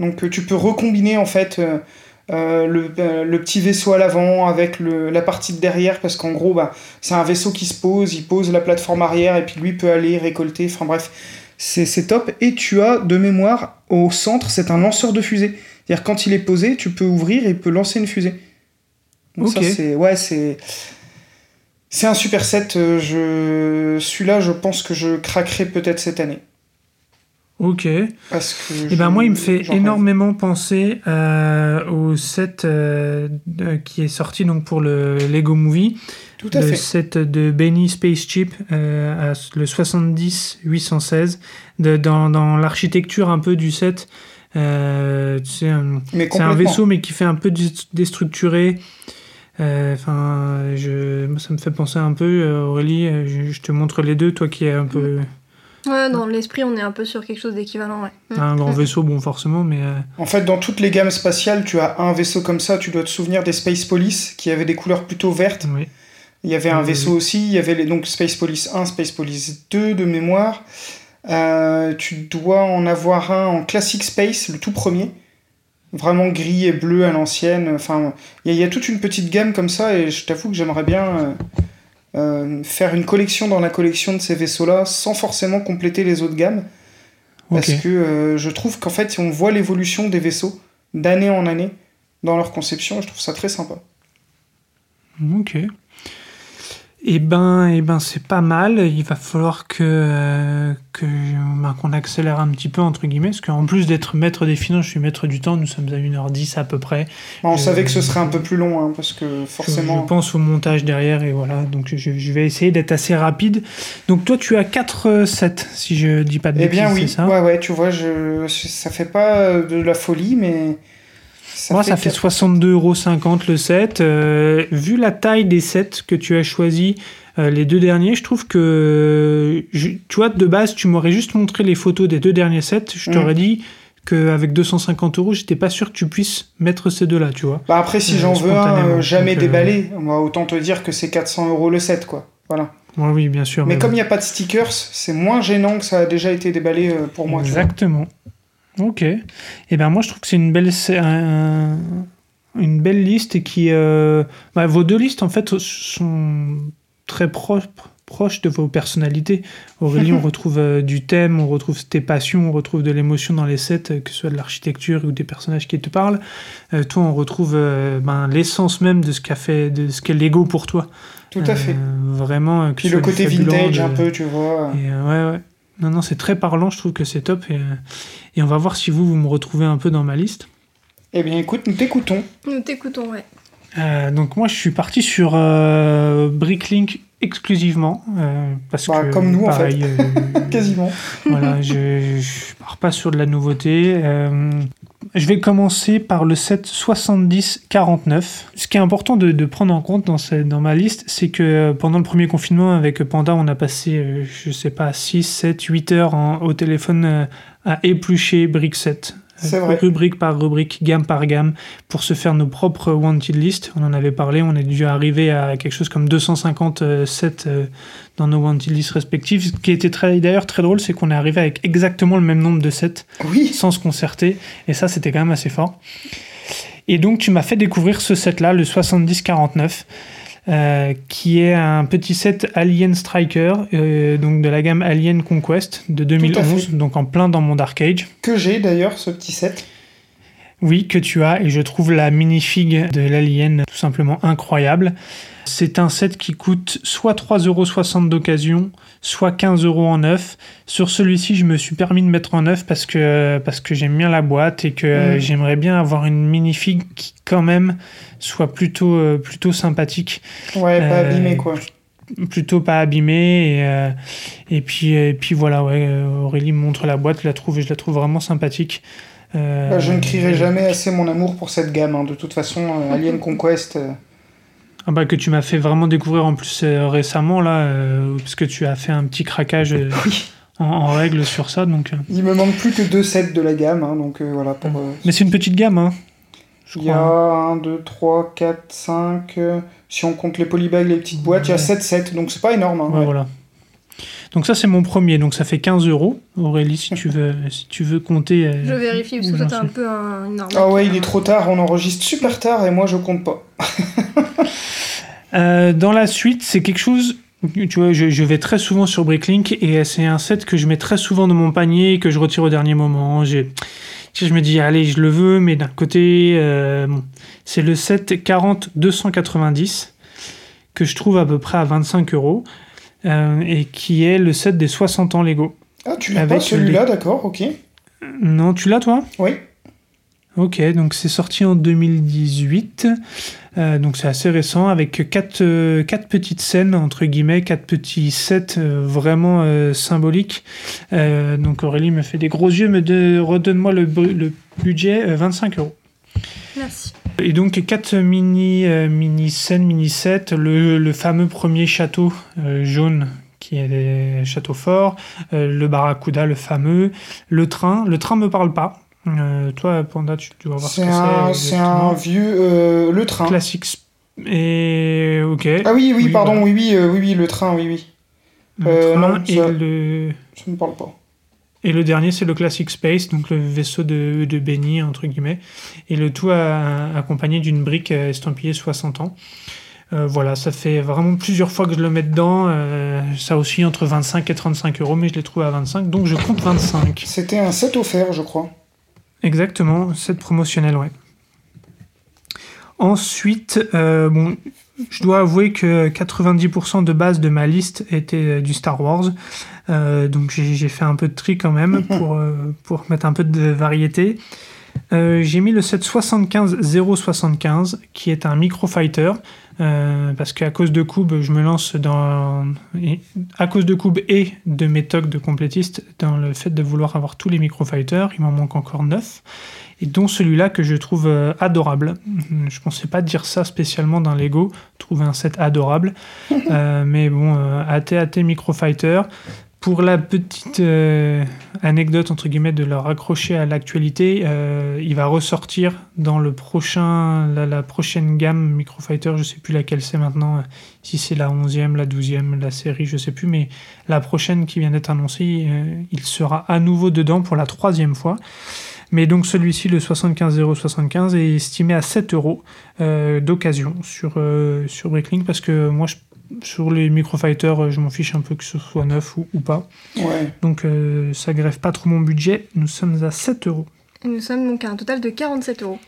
Donc euh, tu peux recombiner en fait euh, euh, le, euh, le petit vaisseau à l'avant avec le, la partie de derrière, parce qu'en gros, bah, c'est un vaisseau qui se pose, il pose la plateforme arrière et puis lui peut aller récolter. Enfin bref, c'est c'est top. Et tu as de mémoire au centre, c'est un lanceur de fusée. C'est-à-dire quand il est posé, tu peux ouvrir et il peut lancer une fusée. Donc ça Ok. c'est ouais c'est c'est un super set. euh, Je celui-là, je pense que je craquerai peut-être cette année Ok. Et parce que. ben je- moi, il me fait rêve. énormément penser euh, au set euh, de- qui est sorti donc pour le Lego Movie. Tout à le fait. set de Benny Spaceship, euh, le 70-816, de- dans, dans l'architecture un peu du set. euh, un- c'est un vaisseau mais qui fait un peu dé- déstructuré. Enfin, ça me fait penser un peu, Aurélie, je, je te montre les deux, toi qui es un peu Ouais, dans l'esprit, on est un peu sur quelque chose d'équivalent, ouais. Un grand vaisseau, bon forcément, mais euh, En fait, dans toutes les gammes spatiales, tu as un vaisseau comme ça. Tu dois te souvenir des Space Police qui avaient des couleurs plutôt vertes. oui. Il y avait un Oui, vaisseau aussi. Il y avait les, donc Space Police 1, Space Police 2 de mémoire. Euh, tu dois en avoir un en Classic Space, le tout premier. Vraiment gris et bleu à l'ancienne. Enfin, il y, a- il y a toute une petite gamme comme ça et je t'avoue que j'aimerais bien euh, euh, faire une collection dans la collection de ces vaisseaux-là sans forcément compléter les autres gammes. Parce que euh, je trouve qu'en fait, on voit l'évolution des vaisseaux d'année en année dans leur conception et je trouve ça très sympa. Ok. Eh ben, eh ben c'est pas mal. Il va falloir que, euh, que ben, qu'on accélère un petit peu, entre guillemets, parce qu'en plus d'être maître des finances, je suis maître du temps. Nous sommes à 1h10 à peu près. on Euh, savait que ce serait un peu plus long, hein, parce que forcément. je pense au montage derrière, et voilà. Donc je, je vais essayer d'être assez rapide. Donc toi, tu as 4 sets, si je dis pas de Eh bêtises, bien c'est oui, ça? Ouais, ouais, tu vois, je... ça fait pas de la folie, mais. Moi, ça fait quatre- 62,50€ le set. Euh, vu la taille des sets que tu as choisi, euh, les deux derniers, je trouve que, je- tu vois, de base, tu m'aurais juste montré les photos des deux derniers sets. Je Mm. t'aurais dit qu'avec 250 euros, j'étais pas sûr que tu puisses mettre ces deux-là, tu vois. Bah après, si Euh, j'en veux un jamais déballé, on va autant te dire que c'est 400 euros le set, quoi. Voilà. Ouais, oui, bien sûr. Mais mais comme bon. il n'y a pas de stickers, c'est moins gênant que ça a déjà été déballé pour moi. tu vois. Ok. Et ben moi, je trouve que c'est une belle, un- une belle liste et qui, euh, bah, vos deux listes en fait sont très proches proches de vos personnalités. Aurélie, on (laughs) retrouve euh, du thème, on retrouve tes passions, on retrouve de l'émotion dans les sets, euh, que ce soit de l'architecture ou des personnages qui te parlent. Euh, toi, on retrouve ben, l'essence même de ce qu'a fait, de ce qu'est Lego pour toi. Tout à fait. Vraiment. que Puis le côté vintage, un peu, tu vois. et ouais, ouais. Non, non, c'est très parlant, je trouve que c'est top. Et, euh, et on va voir si vous, vous me retrouvez un peu dans ma liste. Eh bien, écoute, nous t'écoutons. Nous t'écoutons, ouais. Euh, donc moi, je suis parti sur euh, Bricklink exclusivement. euh, parce Bah, que, comme nous, en euh, (laughs) Quasiment. voilà, je, je pars pas sur de la nouveauté. Je vais commencer par le set 70-49. Ce qui est important de, prendre en compte dans, ma liste, c'est que euh, pendant le premier confinement avec Panda, on a passé, euh, je sais pas, 6, 7, 8 heures au téléphone euh, à éplucher brick set. C'est vrai. Rubrique par rubrique, gamme par gamme, pour se faire nos propres wanted list. On en avait parlé, on a dû arriver à quelque chose comme 250 euh, sets euh, dans nos wanted list respectifs. Ce qui était d'ailleurs très drôle, c'est qu'on est arrivé avec exactement le même nombre de sets Oui. sans se concerter. Et ça, c'était quand même assez fort. Et donc, tu m'as fait découvrir ce set-là, le 7049, euh, qui est un petit set Alien Striker, euh, donc de la gamme Alien Conquest de 2011, donc en plein dans mon Dark Age. Que j'ai d'ailleurs, ce petit set. Oui, que tu as, et je trouve la minifig de l'Alien tout simplement incroyable. C'est un set qui coûte soit 3,60€ d'occasion, soit 15€ en neuf. Sur celui-ci, je me suis permis de mettre en neuf parce que, parce que j'aime bien la boîte et que Mhm. j'aimerais bien avoir une minifig qui, quand même, soit plutôt, euh, plutôt sympathique, Ouais, pas Euh, abîmé, quoi. plutôt pas abîmée. Et, euh, et, puis, et puis voilà, ouais, Aurélie me montre la boîte, je la trouve, je la trouve vraiment sympathique. Euh, Bah, je ne crierai jamais assez mon amour pour cette gamme. hein. De toute façon, euh, Alien Conquest. euh, Ah bah que tu m'as fait vraiment découvrir en plus euh, récemment là, euh, parce que tu as fait un petit craquage euh, (laughs) en, en règle sur ça. Donc, euh. Il me manque plus que deux sets de la gamme, hein, donc euh, voilà. Pour, euh, Mais c'est une petite gamme, hein. Je il y a crois. 1, 2, 3, 4, 5. euh, si on compte les polybags, les petites boîtes, il y a Ouais. 7 sets, donc c'est pas énorme. hein, Ouais, ouais. voilà. Donc ça c'est mon premier, donc ça fait 15 euros. Aurélie, si tu veux, si tu veux compter. euh, Je vérifie parce que t'es un peu un. Ah ouais, il est trop tard, on enregistre super tard et moi je compte pas. (laughs) Euh, dans la suite, c'est quelque chose. Tu vois, je, je vais très souvent sur Bricklink et c'est un set que je mets très souvent dans mon panier et que je retire au dernier moment. J'ai- je me dis, allez, je le veux, mais d'un côté, euh, bon, c'est le set 40-290 que je trouve à peu près à 25 euros euh, et qui est le set des 60 ans Lego. Ah, tu l'as pas celui-là, d'accord, ok. Non, tu l'as toi? Oui. Ok, donc c'est sorti en 2018, euh, donc c'est assez récent, avec quatre, euh, quatre petites scènes, entre guillemets, quatre petits sets euh, vraiment symboliques. Donc Aurélie me fait des gros yeux, me de- redonne-moi le, bu- le budget, euh, 25 euros. Merci. Et donc quatre mini, euh, mini scènes, mini sets, le, le fameux premier château euh, jaune qui est des châteaux forts, euh, le barracuda, le fameux, le train. Le train me parle pas. Euh, toi, Panda, tu, tu vas voir ce C'est que un, c'est. c'est un vieux. euh, le train. classique. Et ok. Ah oui, oui, Oui, pardon, voilà. oui, oui, euh, oui, oui, le train, oui, oui. Le euh, train non, et ça- le Ça me parle pas. Et le dernier c'est le classic space, donc le vaisseau de, de Benny entre guillemets, et le tout a- accompagné d'une brique euh, estampillée 60 ans. Euh, voilà, ça fait vraiment plusieurs fois que je le mets dedans. euh, ça aussi entre 25 et 35 euros, mais je l'ai trouvé à 25, donc je compte 25. C'était un set offert, je crois. Exactement, cette promotionnelle, ouais. Ensuite, euh, bon, je dois avouer que 90% de base de ma liste était euh, du Star Wars. Euh, donc j'ai fait un peu de tri quand même (laughs) pour, euh, pour mettre un peu de variété. Euh, j'ai mis le set 75-075 qui est un microfighter. Euh, parce qu'à cause de Cube, je me lance dans. À cause de Cube et de mes tocs de complétiste, dans le fait de vouloir avoir tous les microfighters, il m'en manque encore 9 et dont celui-là que je trouve euh, adorable. Je pensais pas dire ça spécialement dans Lego, trouver un set adorable, (laughs) Euh, mais bon, AT-AT Microfighter. Pour la petite euh, anecdote entre guillemets de le raccrocher à l'actualité, euh, il va ressortir dans le prochain, la, prochaine gamme Microfighter, je sais plus laquelle c'est maintenant, euh, si c'est la 11e, la 12e, la série, je sais plus, mais la prochaine qui vient d'être annoncée, euh, il sera à nouveau dedans pour la troisième fois. Mais donc celui-ci, le 75075, est estimé à 7 euros euh, d'occasion sur, sur Bricklink parce que moi, je- sur les microfighters, euh, je m'en fiche un peu que ce soit neuf ou, ou pas. Ouais. Donc euh, ça grève pas trop mon budget. Nous sommes à 7 euros. Et Nous sommes donc à un total de 47 euros.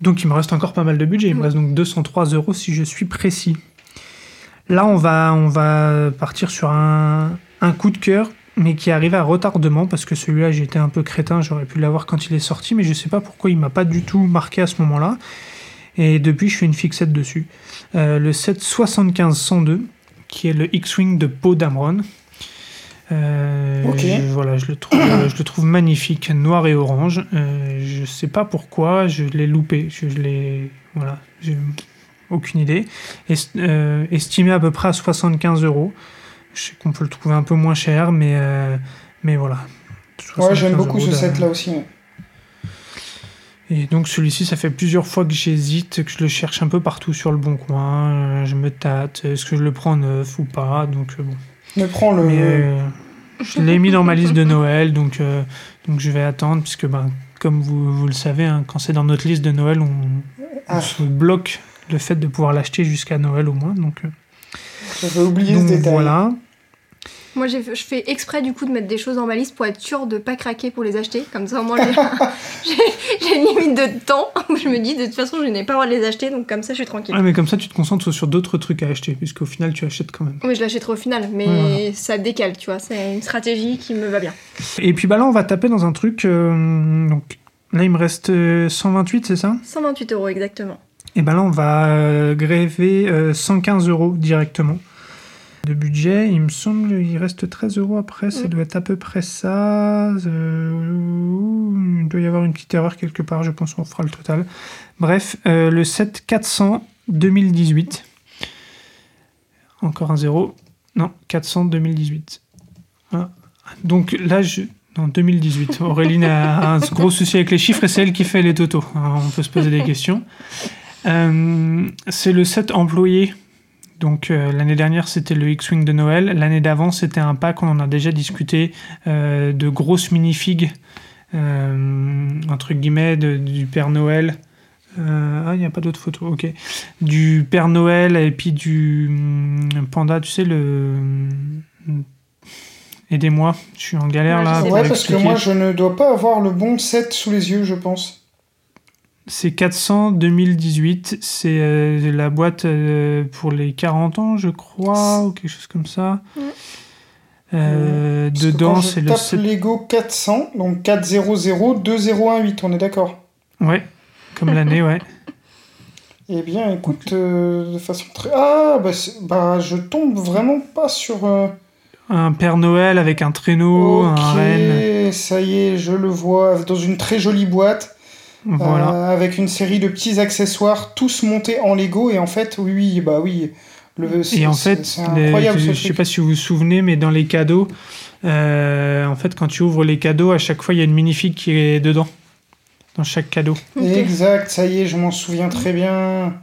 Donc il me reste encore pas mal de budget. Il me Oui. reste donc 203 euros si je suis précis. Là, on va, on va partir sur un, un coup de cœur, mais qui arrive à retardement, parce que celui-là, j'étais un peu crétin, j'aurais pu l'avoir quand il est sorti, mais je sais pas pourquoi il m'a pas du tout marqué à ce moment-là. Et depuis, je fais une fixette dessus. Euh, le 775-102, qui est le X-Wing de Poe Dameron. Euh, Ok. je- voilà, je le, trouve, euh, je le trouve magnifique, noir et orange. Euh, je sais pas pourquoi, je l'ai loupé. Je, je l'ai. Voilà, j'ai aucune idée. Est- euh, estimé à peu près à 75 euros. Je sais qu'on peut le trouver un peu moins cher, mais, mais voilà. Ouais, j'aime 75 beaucoup ce de- set là aussi. Et donc celui-ci, ça fait plusieurs fois que j'hésite, que je le cherche un peu partout sur le bon coin. je me tâte, est-ce que je le prends neuf ou pas? Donc euh, bon. Mais prends le. Mais euh, je l'ai mis dans ma liste de Noël, donc, euh, donc je vais attendre, puisque ben, comme vous, vous le savez, hein, quand c'est dans notre liste de Noël, on, on Ah. se bloque le fait de pouvoir l'acheter jusqu'à Noël au moins. Donc, J'avais oublié donc ce détail. voilà. Moi, j'ai- je fais exprès du coup de mettre des choses dans ma liste pour être sûre de pas craquer pour les acheter. Comme ça, au moins, j'ai- (laughs) une limite de temps où (laughs) je me dis de toute façon, je n'ai pas le droit de les acheter, donc comme ça, je suis tranquille. Ouais, mais comme ça, tu te concentres sur d'autres trucs à acheter, puisqu'au final, tu achètes quand même. Oui, je l'achèterai au final, mais Ouais, voilà. ça décale, tu vois. C'est une stratégie qui me va bien. Et puis bah là, on va taper dans un truc. euh, donc là, il me reste euh, 128, c'est ça? 128 euros exactement. Et ben là, on va euh, gréver euh, 115 euros directement de budget. Il me semble qu'il reste 13 euros après. Ça Mm. doit être à peu près ça. Euh, il doit y avoir une petite erreur quelque part. Je pense qu'on fera le total. Bref, euh, le 7 400 2018. Encore un zéro. Non, 400 2018. Voilà. Donc là, je. Non, 2018. (laughs) Auréline a un gros souci avec les chiffres et c'est elle qui fait les totaux. Alors, on peut se poser des questions. Euh, c'est le set employé. Donc euh, l'année dernière c'était le X-Wing de Noël. L'année d'avant c'était un pack, on en a déjà discuté, euh, de grosses minifigs, euh, entre guillemets, de- du Père Noël. Ah, il n'y a pas d'autres photos, ok. Du Père Noël et puis du hum, panda, tu sais, le. hum, Aidez-moi, je suis en galère Ouais, là. Ouais, parce que moi, je ne dois pas avoir le bon set sous les yeux, je pense. C'est 400 2018. C'est euh, la boîte euh, pour les 40 ans, je crois, ou quelque chose comme ça. Euh, dedans, c'est le. tape Lego 400, donc 400 2018, on est d'accord? Ouais, comme l'année, ouais. (laughs) Eh bien, écoute, de façon très. Ah, bah, bah, je tombe vraiment pas sur. Un Père Noël avec un traîneau, ok, un renne. ça y est, je le vois dans une très jolie boîte. Voilà. euh, avec une série de petits accessoires, tous montés en Lego. Et en fait, oui, oui, bah oui. Le, Et en c'est- fait, les- incroyable je, je sais pas si vous vous souvenez, mais dans les cadeaux, euh, en fait, quand tu ouvres les cadeaux, à chaque fois, il y a une minifig qui est dedans. Dans chaque cadeau. Exact, ça y est, je m'en souviens très bien.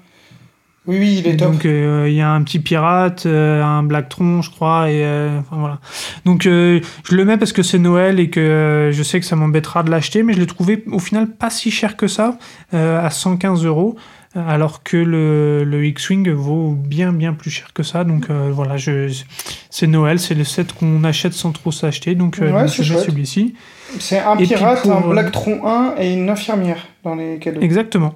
Oui, oui, il est top. donc euh, il y a un petit pirate, euh, un Blacktron, je crois, et euh, enfin, voilà. Donc euh, je le mets parce que c'est Noël et que je sais que ça m'embêtera de l'acheter, mais je l'ai trouvé au final pas si cher que ça, à 115 euros, alors que le, le X-Wing vaut bien bien plus cher que ça. Donc voilà, je, c'est Noël, c'est le set qu'on achète sans trop s'acheter, donc, Ouais, donc c'est je mets celui-ci. C'est un pirate, pour- un Blacktron 1 et une infirmière dans les cadeaux. Exactement.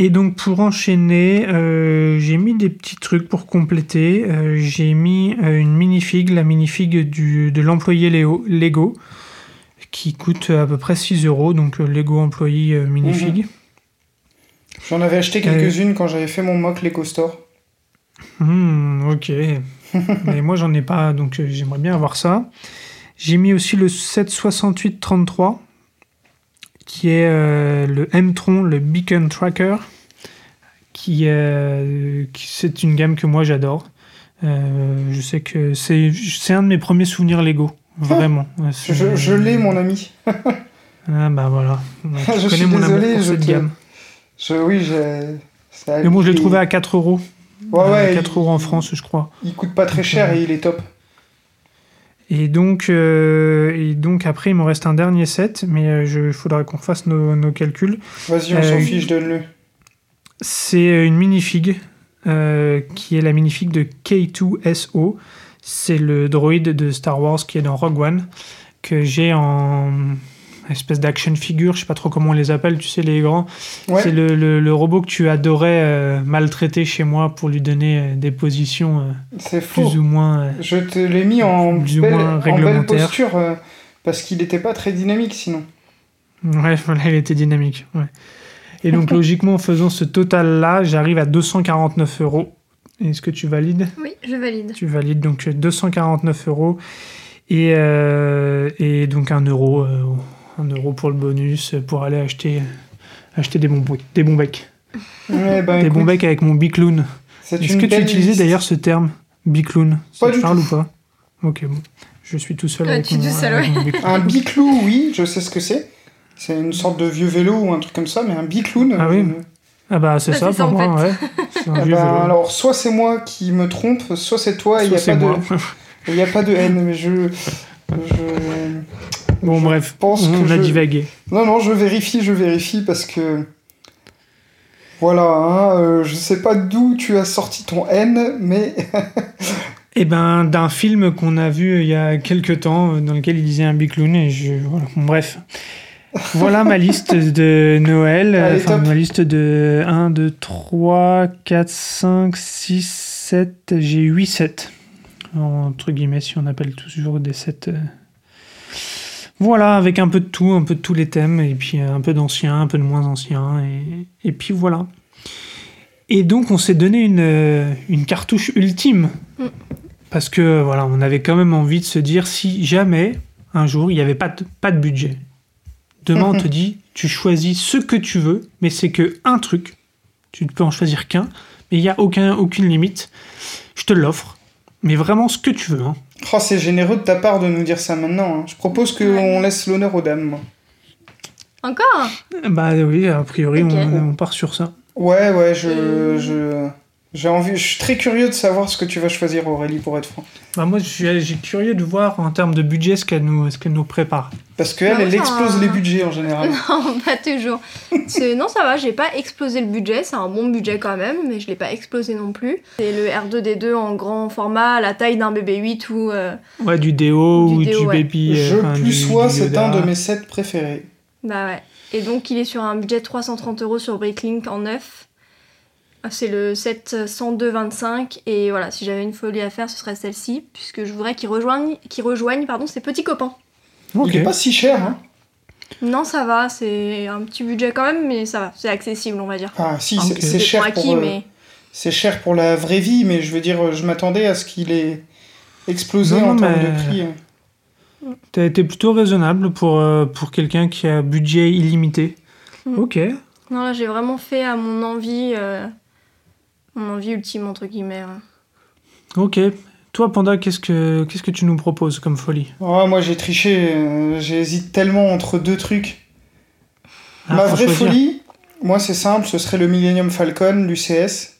Et donc pour enchaîner, euh, j'ai mis des petits trucs pour compléter. Euh, j'ai mis euh, une minifig, la minifig du, de l'employé Lego, qui coûte à peu près 6 euros. Donc Lego employé minifig. J'en avais acheté quelques-unes quand j'avais fait mon mock Lego Store. Hmm, ok. (laughs) Mais moi j'en ai pas, donc j'aimerais bien avoir ça. J'ai mis aussi le 76833, qui est euh, le M-Tron, le Beacon Tracker, qui, euh, qui- c'est une gamme que moi j'adore. Euh, je sais que c'est, c'est un de mes premiers souvenirs Lego, vraiment. Ouais, c'est- Je, je l'ai, mon ami. (laughs) Ah bah voilà. (laughs) Je connais suis mon désolé, pour je cette te- gamme. Je, oui, j'ai. Mais bon, je l'ai trouvé à 4 euros. Ouais, ouais. 4 il- euros en France, je crois. Il coûte pas très cher et il est top. Et donc, euh, et donc après, il me reste un dernier set, mais il faudra qu'on fasse nos, nos calculs. Vas-y, on Euh, s'en fiche, donne-le. C'est une minifig, euh, qui est la minifig de K2SO. C'est le droïde de Star Wars qui est dans Rogue One, que j'ai en espèce d'action figure, je sais pas trop comment on les appelle, tu sais, les grands. Ouais. C'est le, le- le robot que tu adorais euh, maltraiter chez moi pour lui donner euh, des positions euh, plus ou moins... euh, Je te l'ai mis en Plus ou moins en belle réglementaire. posture euh, parce qu'il n'était pas très dynamique sinon. Ouais, (laughs) voilà, il était dynamique. Ouais. Et donc, (laughs) logiquement, en faisant ce total-là, j'arrive à 249 euros. Est-ce que tu valides? Oui, je valide. Tu valides donc 249 euros et, euh, et donc un euro, euh, un euro pour le bonus pour aller acheter, acheter des bons, bec- des bons becs. Ouais, ben, des écoute, bons becs avec mon bicloun. Est-ce que tu utilisais d'ailleurs ce terme, bicloun? Ça Pas te du parle tout. ou pas? Ok, bon. Je suis tout seul Ouais, avec tu mon, seul, ouais. Un biclou, oui, je sais ce que c'est. C'est une sorte de vieux vélo ou un truc comme ça, mais un bicloun. Ah oui. Ah bah c'est ça pour moi, ouais. Ah vieux ben, alors, soit c'est moi qui me trompe, soit c'est toi, il n'y a, pas moi. de- (laughs) il y a pas de haine, mais je. je... Bon, je bref. Pense on que a je... divagué. Non, non, je vérifie, je vérifie parce que. Voilà, hein, euh, je sais pas d'où tu as sorti ton N, mais. eh ben, d'un film qu'on a vu il y a quelques temps, euh, dans lequel il disait un bicloun, et je. Voilà, bon, bref. Voilà ma liste de Noël. Enfin, ma liste de 1, 2, 3, 4, 5, 6, 7. J'ai 8 7. Entre guillemets, si on appelle toujours des 7. Voilà, avec un peu de tout, un peu de tous les thèmes, et puis euh, un peu d'anciens, un peu de moins anciens, et, et puis voilà. Et donc on s'est donné une, euh, une cartouche ultime. Mm. Parce que voilà, on avait quand même envie de se dire si jamais un jour il n'y avait pas de, pas de budget. Demain on te dit tu choisis ce que tu veux, mais c'est que un truc. Tu ne peux en choisir qu'un, mais il n'y a aucun, aucune limite. Je te l'offre, mais vraiment ce que tu veux. hein. Oh, c'est généreux de ta part de nous dire ça maintenant. hein. Je propose qu'on laisse l'honneur aux dames. moi. Encore? Bah oui, a priori on, on part sur ça. Ouais, ouais, je. Euh. je... J'ai envie, je suis très curieux de savoir ce que tu vas choisir, Aurélie, pour être franc. Bah moi je suis j'ai curieux de voir en termes de budget ce qu'elle nous, ce qu'elle nous prépare. Parce qu'elle, elle explose les budgets en général. (laughs) Non, pas toujours. C'est- Non, ça va, j'ai pas explosé le budget, c'est un bon budget quand même, mais je l'ai pas explosé non plus. C'est le R2D2 en grand format, à la taille d'un bébé 8 ou. euh, Ouais, du déo Du ou du ouais. baby. euh, je enfin, plus sois, c'est un de mes sets préférés. Bah ouais. Et donc il est sur un budget de 330 euros sur Bricklink en neuf. Ah, C'est le set 102,25 et voilà, si j'avais une folie à faire, ce serait celle-ci, puisque je voudrais qu'il rejoigne, qu'il rejoigne pardon, ses petits copains. Ok. Il est pas si cher, hein. Non, ça va, c'est un petit budget quand même, mais ça va, c'est accessible, on va dire. Ah, si, Enfin, c'est cher pour acquis, euh, mais c'est cher pour la vraie vie, mais je veux dire, je m'attendais à ce qu'il ait explosé Non, en non, termes mais- de prix. T'as été plutôt raisonnable pour, euh, pour quelqu'un qui a budget illimité. Mm. Ok. non, là j'ai vraiment fait à mon envie, euh, mon envie ultime, entre guillemets. hein. Ok. Toi, Panda, qu'est-ce que, qu'est-ce que tu nous proposes comme folie? Oh, moi, j'ai triché. euh, J'hésite tellement entre deux trucs. Ah, Ma vraie choisir. folie, moi, c'est simple, ce serait le Millennium Falcon, l'UCS.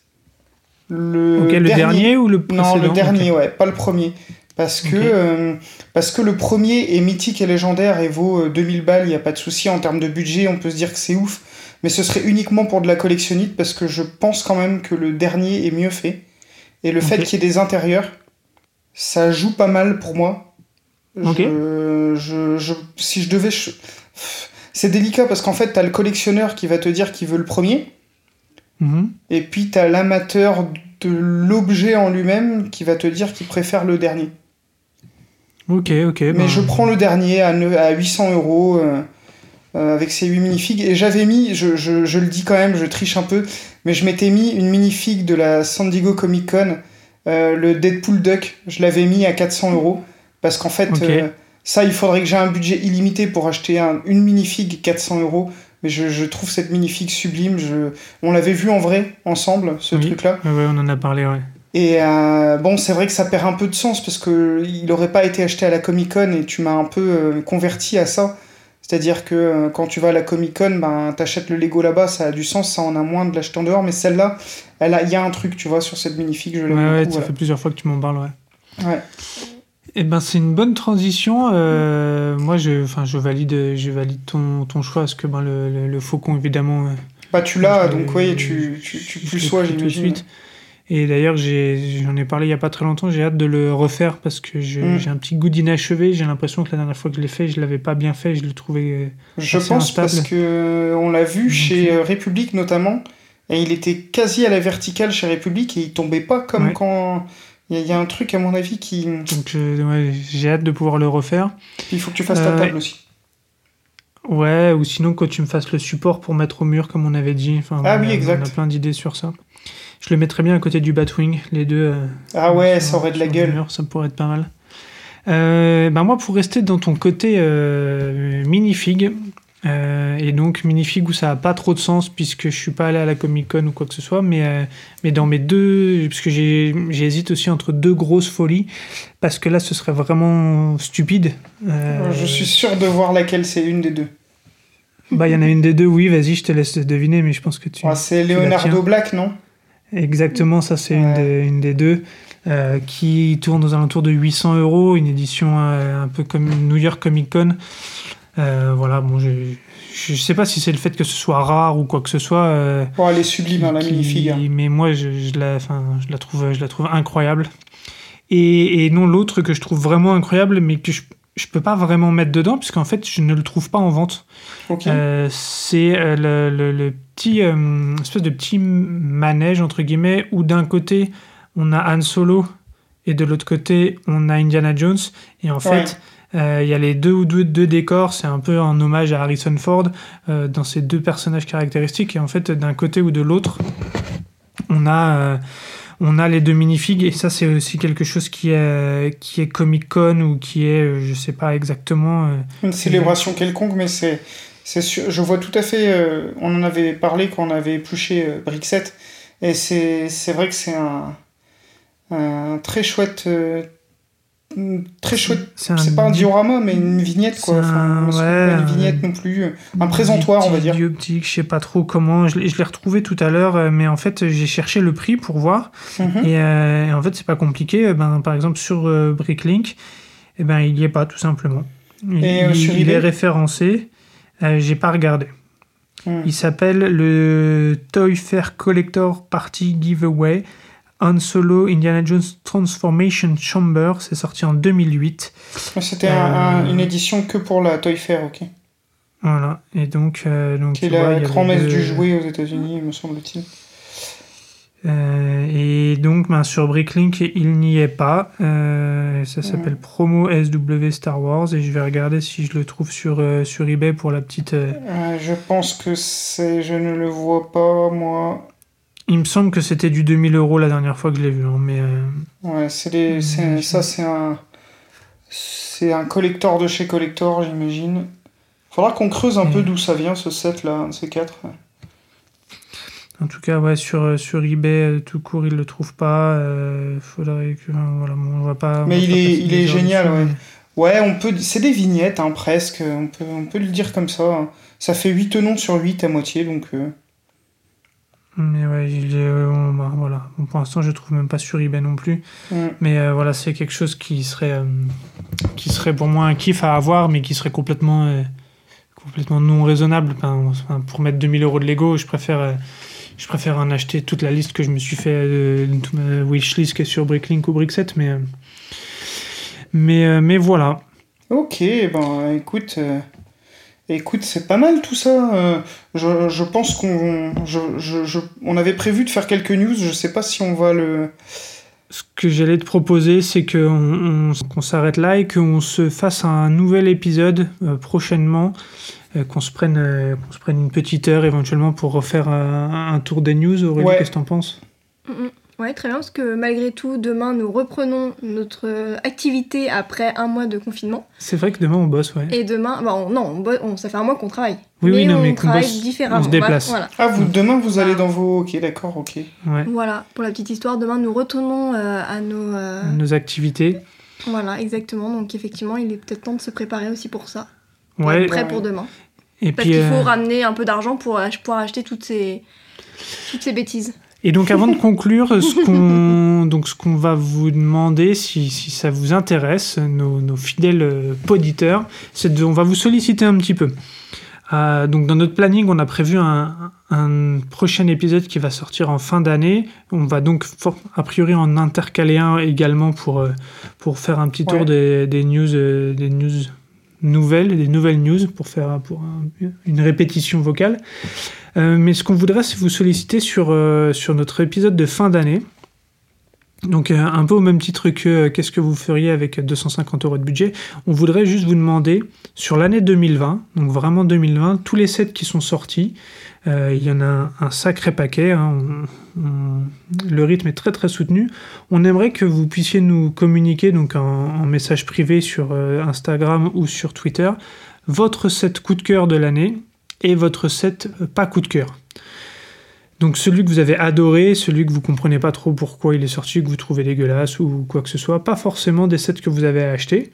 Le Ok, le dernier, ou le précédent Non, le dernier, ouais, pas le premier. Parce que, euh, parce que le premier est mythique et légendaire et vaut euh, 2000 balles, il n'y a pas de souci. En termes de budget, on peut se dire que c'est ouf. Mais ce serait uniquement pour de la collectionnite parce que je pense quand même que le dernier est mieux fait. Et le fait qu'il y ait des intérieurs, ça joue pas mal pour moi. Ok. Je, je- je- si je devais. C'est délicat parce qu'en fait, t'as le collectionneur qui va te dire qu'il veut le premier. Mhm. Et puis tu as l'amateur de l'objet en lui-même qui va te dire qu'il préfère le dernier. Ok, ok. Mais ben, je prends le dernier à, ne- à 800 euros euh, avec ses 8 minifigs. Et j'avais mis, je, je- je le dis quand même, je triche un peu, mais je m'étais mis une minifig de la San Diego Comic Con, euh, le Deadpool Duck. Je l'avais mis à 400 euros. Parce qu'en fait, euh, ça, il faudrait que j'ai un budget illimité pour acheter un- une minifig 400 euros. Mais je, je trouve cette minifig sublime. Je... On l'avait vu en vrai, ensemble, ce Oui. truc-là. Ouais, ouais, on en a parlé, ouais. Et euh, bon, c'est vrai que ça perd un peu de sens parce que il n'aurait pas été acheté à la Comic Con et tu m'as un peu euh, converti à ça. C'est-à-dire que euh, quand tu vas à la Comic Con, ben, t'achètes le Lego là-bas, ça a du sens, ça en a moins de l'acheter en dehors. Mais celle-là, elle a- il y a un truc, tu vois, sur cette minifig, je Ouais, l'aime ouais, beaucoup. ça fait plusieurs fois que tu m'en parles, ouais. Ouais. Eh ben, c'est une bonne transition. euh, moi, je, je valide, je valide ton, ton choix, parce que ben, le, le, le faucon, évidemment. euh, Bah, tu l'as, donc oui, tu, tu, tu je plus sois, pris tout de j'imagine. suite. Et d'ailleurs, j'en ai parlé il y a pas très longtemps. J'ai hâte de le refaire parce que je- Mm. j'ai un petit goût d'inachevé. J'ai l'impression que la dernière fois que je l'ai fait, je l'avais pas bien fait. Je le trouvais. Je assez pense instable. parce que euh, on l'a vu Donc, chez euh, euh, République notamment, et il était quasi à la verticale chez République et il tombait pas comme Ouais. quand. Il y, a- il y a un truc à mon avis qui. Donc, je- ouais, j'ai hâte de pouvoir le refaire. Il faut que tu fasses ta Euh, table aussi. Ouais, ou sinon que tu me fasses le support pour mettre au mur, comme on avait dit. Enfin, Ah on oui, a- exact. On a plein d'idées sur ça. Je le mettrais bien à côté du Batwing, les deux. euh, Ah ouais, ça aurait de la gueule. mur, ça pourrait être pas mal. Euh, ben moi, pour rester dans ton côté euh, minifig, euh, et donc minifig où ça a pas trop de sens puisque je suis pas allé à la Comic Con ou quoi que ce soit, mais, euh, mais dans mes deux, parce que j'hésite aussi entre deux grosses folies, parce que là ce serait vraiment stupide. Euh, Je suis sûr de voir laquelle c'est une des deux. Bah il y en a une des deux, oui, vas-y, je te laisse deviner, mais je pense que tu. Ah, c'est Leonardo. Black, non? Exactement, ça c'est une, des, une des deux euh, qui tourne aux alentours de 800 euros, une édition euh, un peu comme New York Comic Con. Euh, voilà, bon, je, je sais pas si c'est le fait que ce soit rare ou quoi que ce soit. euh, Oh, elle est sublime, hein, la qui- minifig. hein. Mais moi, je, je la, enfin, je la trouve, je la trouve incroyable. Et, et non, l'autre que je trouve vraiment incroyable, mais que je, je peux pas vraiment mettre dedans, puisqu'en fait, je ne le trouve pas en vente. Euh, c'est euh, le, le- le petit euh, espèce de petit manège entre guillemets où d'un côté on a Han Solo et de l'autre côté on a Indiana Jones. Et en fait euh, il y a les deux ou deux, deux décors. C'est un peu un hommage à Harrison Ford dans ces deux personnages caractéristiques. Et en fait d'un côté ou de l'autre on a on a les deux minifigs et ça c'est aussi quelque chose qui est qui est Comic Con ou qui est euh, je sais pas exactement euh, Une célébration quelconque, mais c'est. c'est sûr- Je vois tout à fait. euh, on en avait parlé quand on avait épluché euh, Brixet. Et c'est c'est vrai que c'est un, un très chouette. euh, très chouette. c'est pas un diorama, mais une vignette, quoi. Enfin, un- ouais, pas une vignette un- non plus. Un présentoir, on va dire. Dioptique, je sais pas trop comment. Je l'ai retrouvé tout à l'heure, euh, mais en fait, j'ai cherché le prix pour voir. Mhm. Et, euh, et en fait, c'est pas compliqué. Euh, Ben, par exemple, sur euh, Bricklink, eh ben, il y est pas, tout simplement. Il, Et, euh, il- sur il eBay est référencé. Euh, j'ai pas regardé. Mhm. Il s'appelle le Toy Fair Collector Party Giveaway. Han Solo Indiana Jones Transformation Chamber, c'est sorti en 2008. C'était un- un- Euh, une édition que pour la Toy Fair, ok. Voilà, et donc, euh, donc Qui est tu vois, il y la grand-messe deux- du jouet aux États-Unis, me semble-t-il. Euh, et donc, ben, sur Bricklink, il n'y est pas. Euh, ça s'appelle Promo SW Star Wars. Et je vais regarder si je le trouve sur, euh, sur eBay pour la petite. je pense que c'est. Je ne le vois pas, moi. Il me semble que c'était du 2000 euros la dernière fois que je l'ai vu. hein, mais euh, Ouais, c'est Mhm. Ça, c'est un. C'est un collector de chez collector, j'imagine. Faudra qu'on creuse un peu d'où ça vient, ce set-là, un de ces quatre. en tout cas, ouais, sur, euh, sur eBay, euh, tout court, il le trouve pas. Euh, faudrait que. Voilà, bon, on va pas. Mais va il pas est- il est génial, ouais. Ouais, on peut. C'est des vignettes, hein, presque. On peut, on peut le dire comme ça. hein. Ça fait 8 tenons sur 8 à moitié, donc. euh, Mais ouais, il est, euh, on- bah, voilà. Bon, pour l'instant, je le trouve même pas sur eBay non plus. mm. Mais euh, voilà, c'est quelque chose qui serait, euh, qui serait pour moi un kiff à avoir, mais qui serait complètement, euh, complètement non raisonnable. Enfin, pour mettre 2000 euros de Lego, je préfère, je préfère en acheter toute la liste que je me suis fait, toute ma wishlist qui est sur Bricklink ou Brickset. Mais, mais, mais voilà. Ok, ben écoute. Écoute, c'est pas mal tout ça. Euh, je, je pense qu'on je, je, je- on avait prévu de faire quelques news. Je sais pas si on va le. Ce que j'allais te proposer, c'est qu'on on- qu'on s'arrête là et qu'on se fasse un nouvel épisode euh, prochainement, euh, qu'on se, prenne, euh, qu'on se prenne une petite heure éventuellement pour refaire un, un tour des news. Aurélie, Ouais. qu'est-ce que t'en penses? Mhm. Ouais, très bien, parce que malgré tout, demain, nous reprenons notre euh, activité après un mois de confinement. C'est vrai que demain on bosse, ouais. Et demain, bah, on- non, on bo- on- ça fait un mois qu'on travaille. Oui, oui, non, on mais qu'on travaille bosse, différemment. on se déplace. Voilà. Ah, vous demain vous allez dans vos. Ok, d'accord, ok. ouais. Voilà, pour la petite histoire, demain, nous retournons euh, à nos... euh, Nos activités. Voilà, exactement. Donc effectivement, il est peut-être temps de se préparer aussi pour ça. Pour Ouais. être prêt Ouais. pour demain. Et Parce puis, qu'il faut euh, ramener un peu d'argent pour ach- pouvoir acheter toutes ces, toutes ces bêtises. Et donc avant de (laughs) conclure, ce qu'on donc ce qu'on va vous demander, si, si ça vous intéresse, nos, nos fidèles euh, auditeurs, c'est de, on va vous solliciter un petit peu. Euh, donc dans notre planning, on a prévu un, un prochain épisode qui va sortir en fin d'année. On va donc for- a priori en intercaler un également pour euh, pour faire un petit tour Ouais. des, des news euh, des news nouvelles, des nouvelles news pour faire pour un- une répétition vocale. Euh, mais ce qu'on voudrait, c'est vous solliciter sur, euh, sur notre épisode de fin d'année. Donc, euh, un peu au même titre que qu'est-ce que vous feriez avec 250 euros de budget. On voudrait juste vous demander, sur l'année 2020, donc vraiment 2020, tous les sets qui sont sortis, il y en a un, sacré paquet. hein, le rythme est très très soutenu. On aimerait que vous puissiez nous communiquer donc en, message privé sur Instagram ou sur Twitter votre set coup de cœur de l'année et votre set euh, pas coup de cœur. Donc celui que vous avez adoré, celui que vous comprenez pas trop pourquoi il est sorti, que vous trouvez dégueulasse ou quoi que ce soit, pas forcément des sets que vous avez achetés,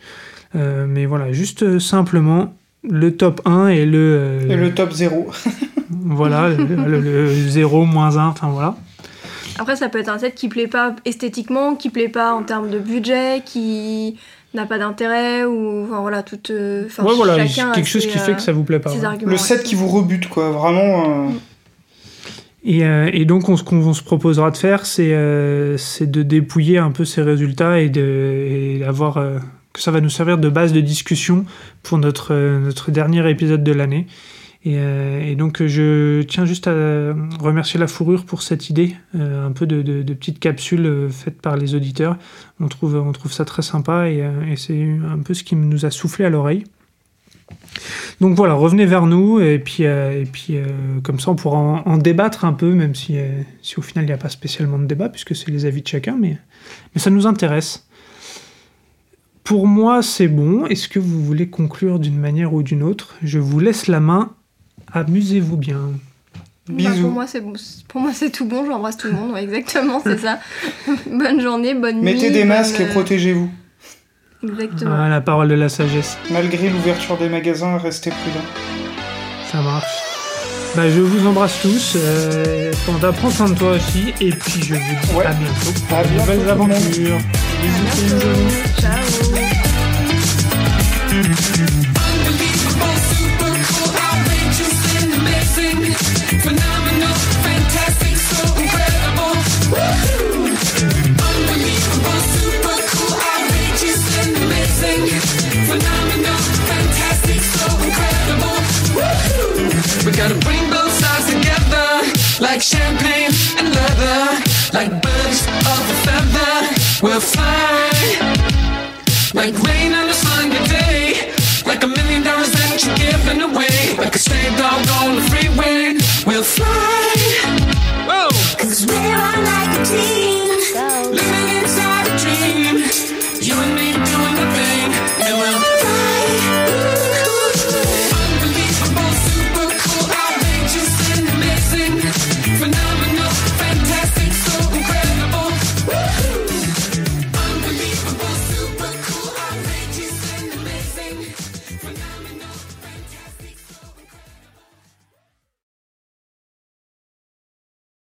euh, mais voilà, juste euh, simplement le top 1 et le, euh, Et le top 0. (laughs) voilà, le, le- le 0, moins 1, enfin voilà. Après, ça peut être un set qui plaît pas esthétiquement, qui plaît pas en termes de budget, qui n'a pas d'intérêt, ou enfin voilà, tout. euh, ouais, voilà, quelque chose ses, qui fait euh, que ça vous plaît pas. arguments. Le set qui vous rebute, quoi. Vraiment. euh, Et, euh, et donc, on- ce qu'on se proposera de faire, c'est euh, c'est de dépouiller un peu ces résultats et, de, et d'avoir, euh, que ça va nous servir de base de discussion pour notre, euh, notre dernier épisode de l'année. Et, euh, et donc, je tiens juste à remercier la fourrure pour cette idée, euh, un peu de, de, de petite capsule euh, faite par les auditeurs. On trouve, ça très sympa et, c'est un peu ce qui nous a soufflé à l'oreille. Donc voilà, revenez vers nous et puis, et puis comme ça on pourra en, débattre un peu, même si, si au final il n'y a pas spécialement de débat puisque c'est les avis de chacun, mais, mais ça nous intéresse. Pour moi c'est bon, est-ce que vous voulez conclure d'une manière ou d'une autre? Je vous laisse la main, amusez-vous bien. Bah, Bisous. pour moi, c'est bon. pour moi, c'est tout bon. J'embrasse tout le monde. Ouais, exactement, c'est ça. (laughs) bonne journée, bonne nuit. Mettez des bonne, masques et euh, protégez-vous. Exactement. Ah, la parole de la sagesse, Malgré l'ouverture des magasins, restez prudents. ça marche. Bah, je vous embrasse tous, euh, Panda, prends soin de toi aussi, et puis je vous dis Ouais. à bientôt À bientôt, aventures. Bisous. Ciao. It's so incredible. Woo-hoo! We gotta bring both sides together, like champagne and leather, like birds of a feather. We'll fly like rain on a Sunday day, like a million dollars that you're giving away, like a stray dog on the freeway. We'll fly. Whoa. We're on like a team, living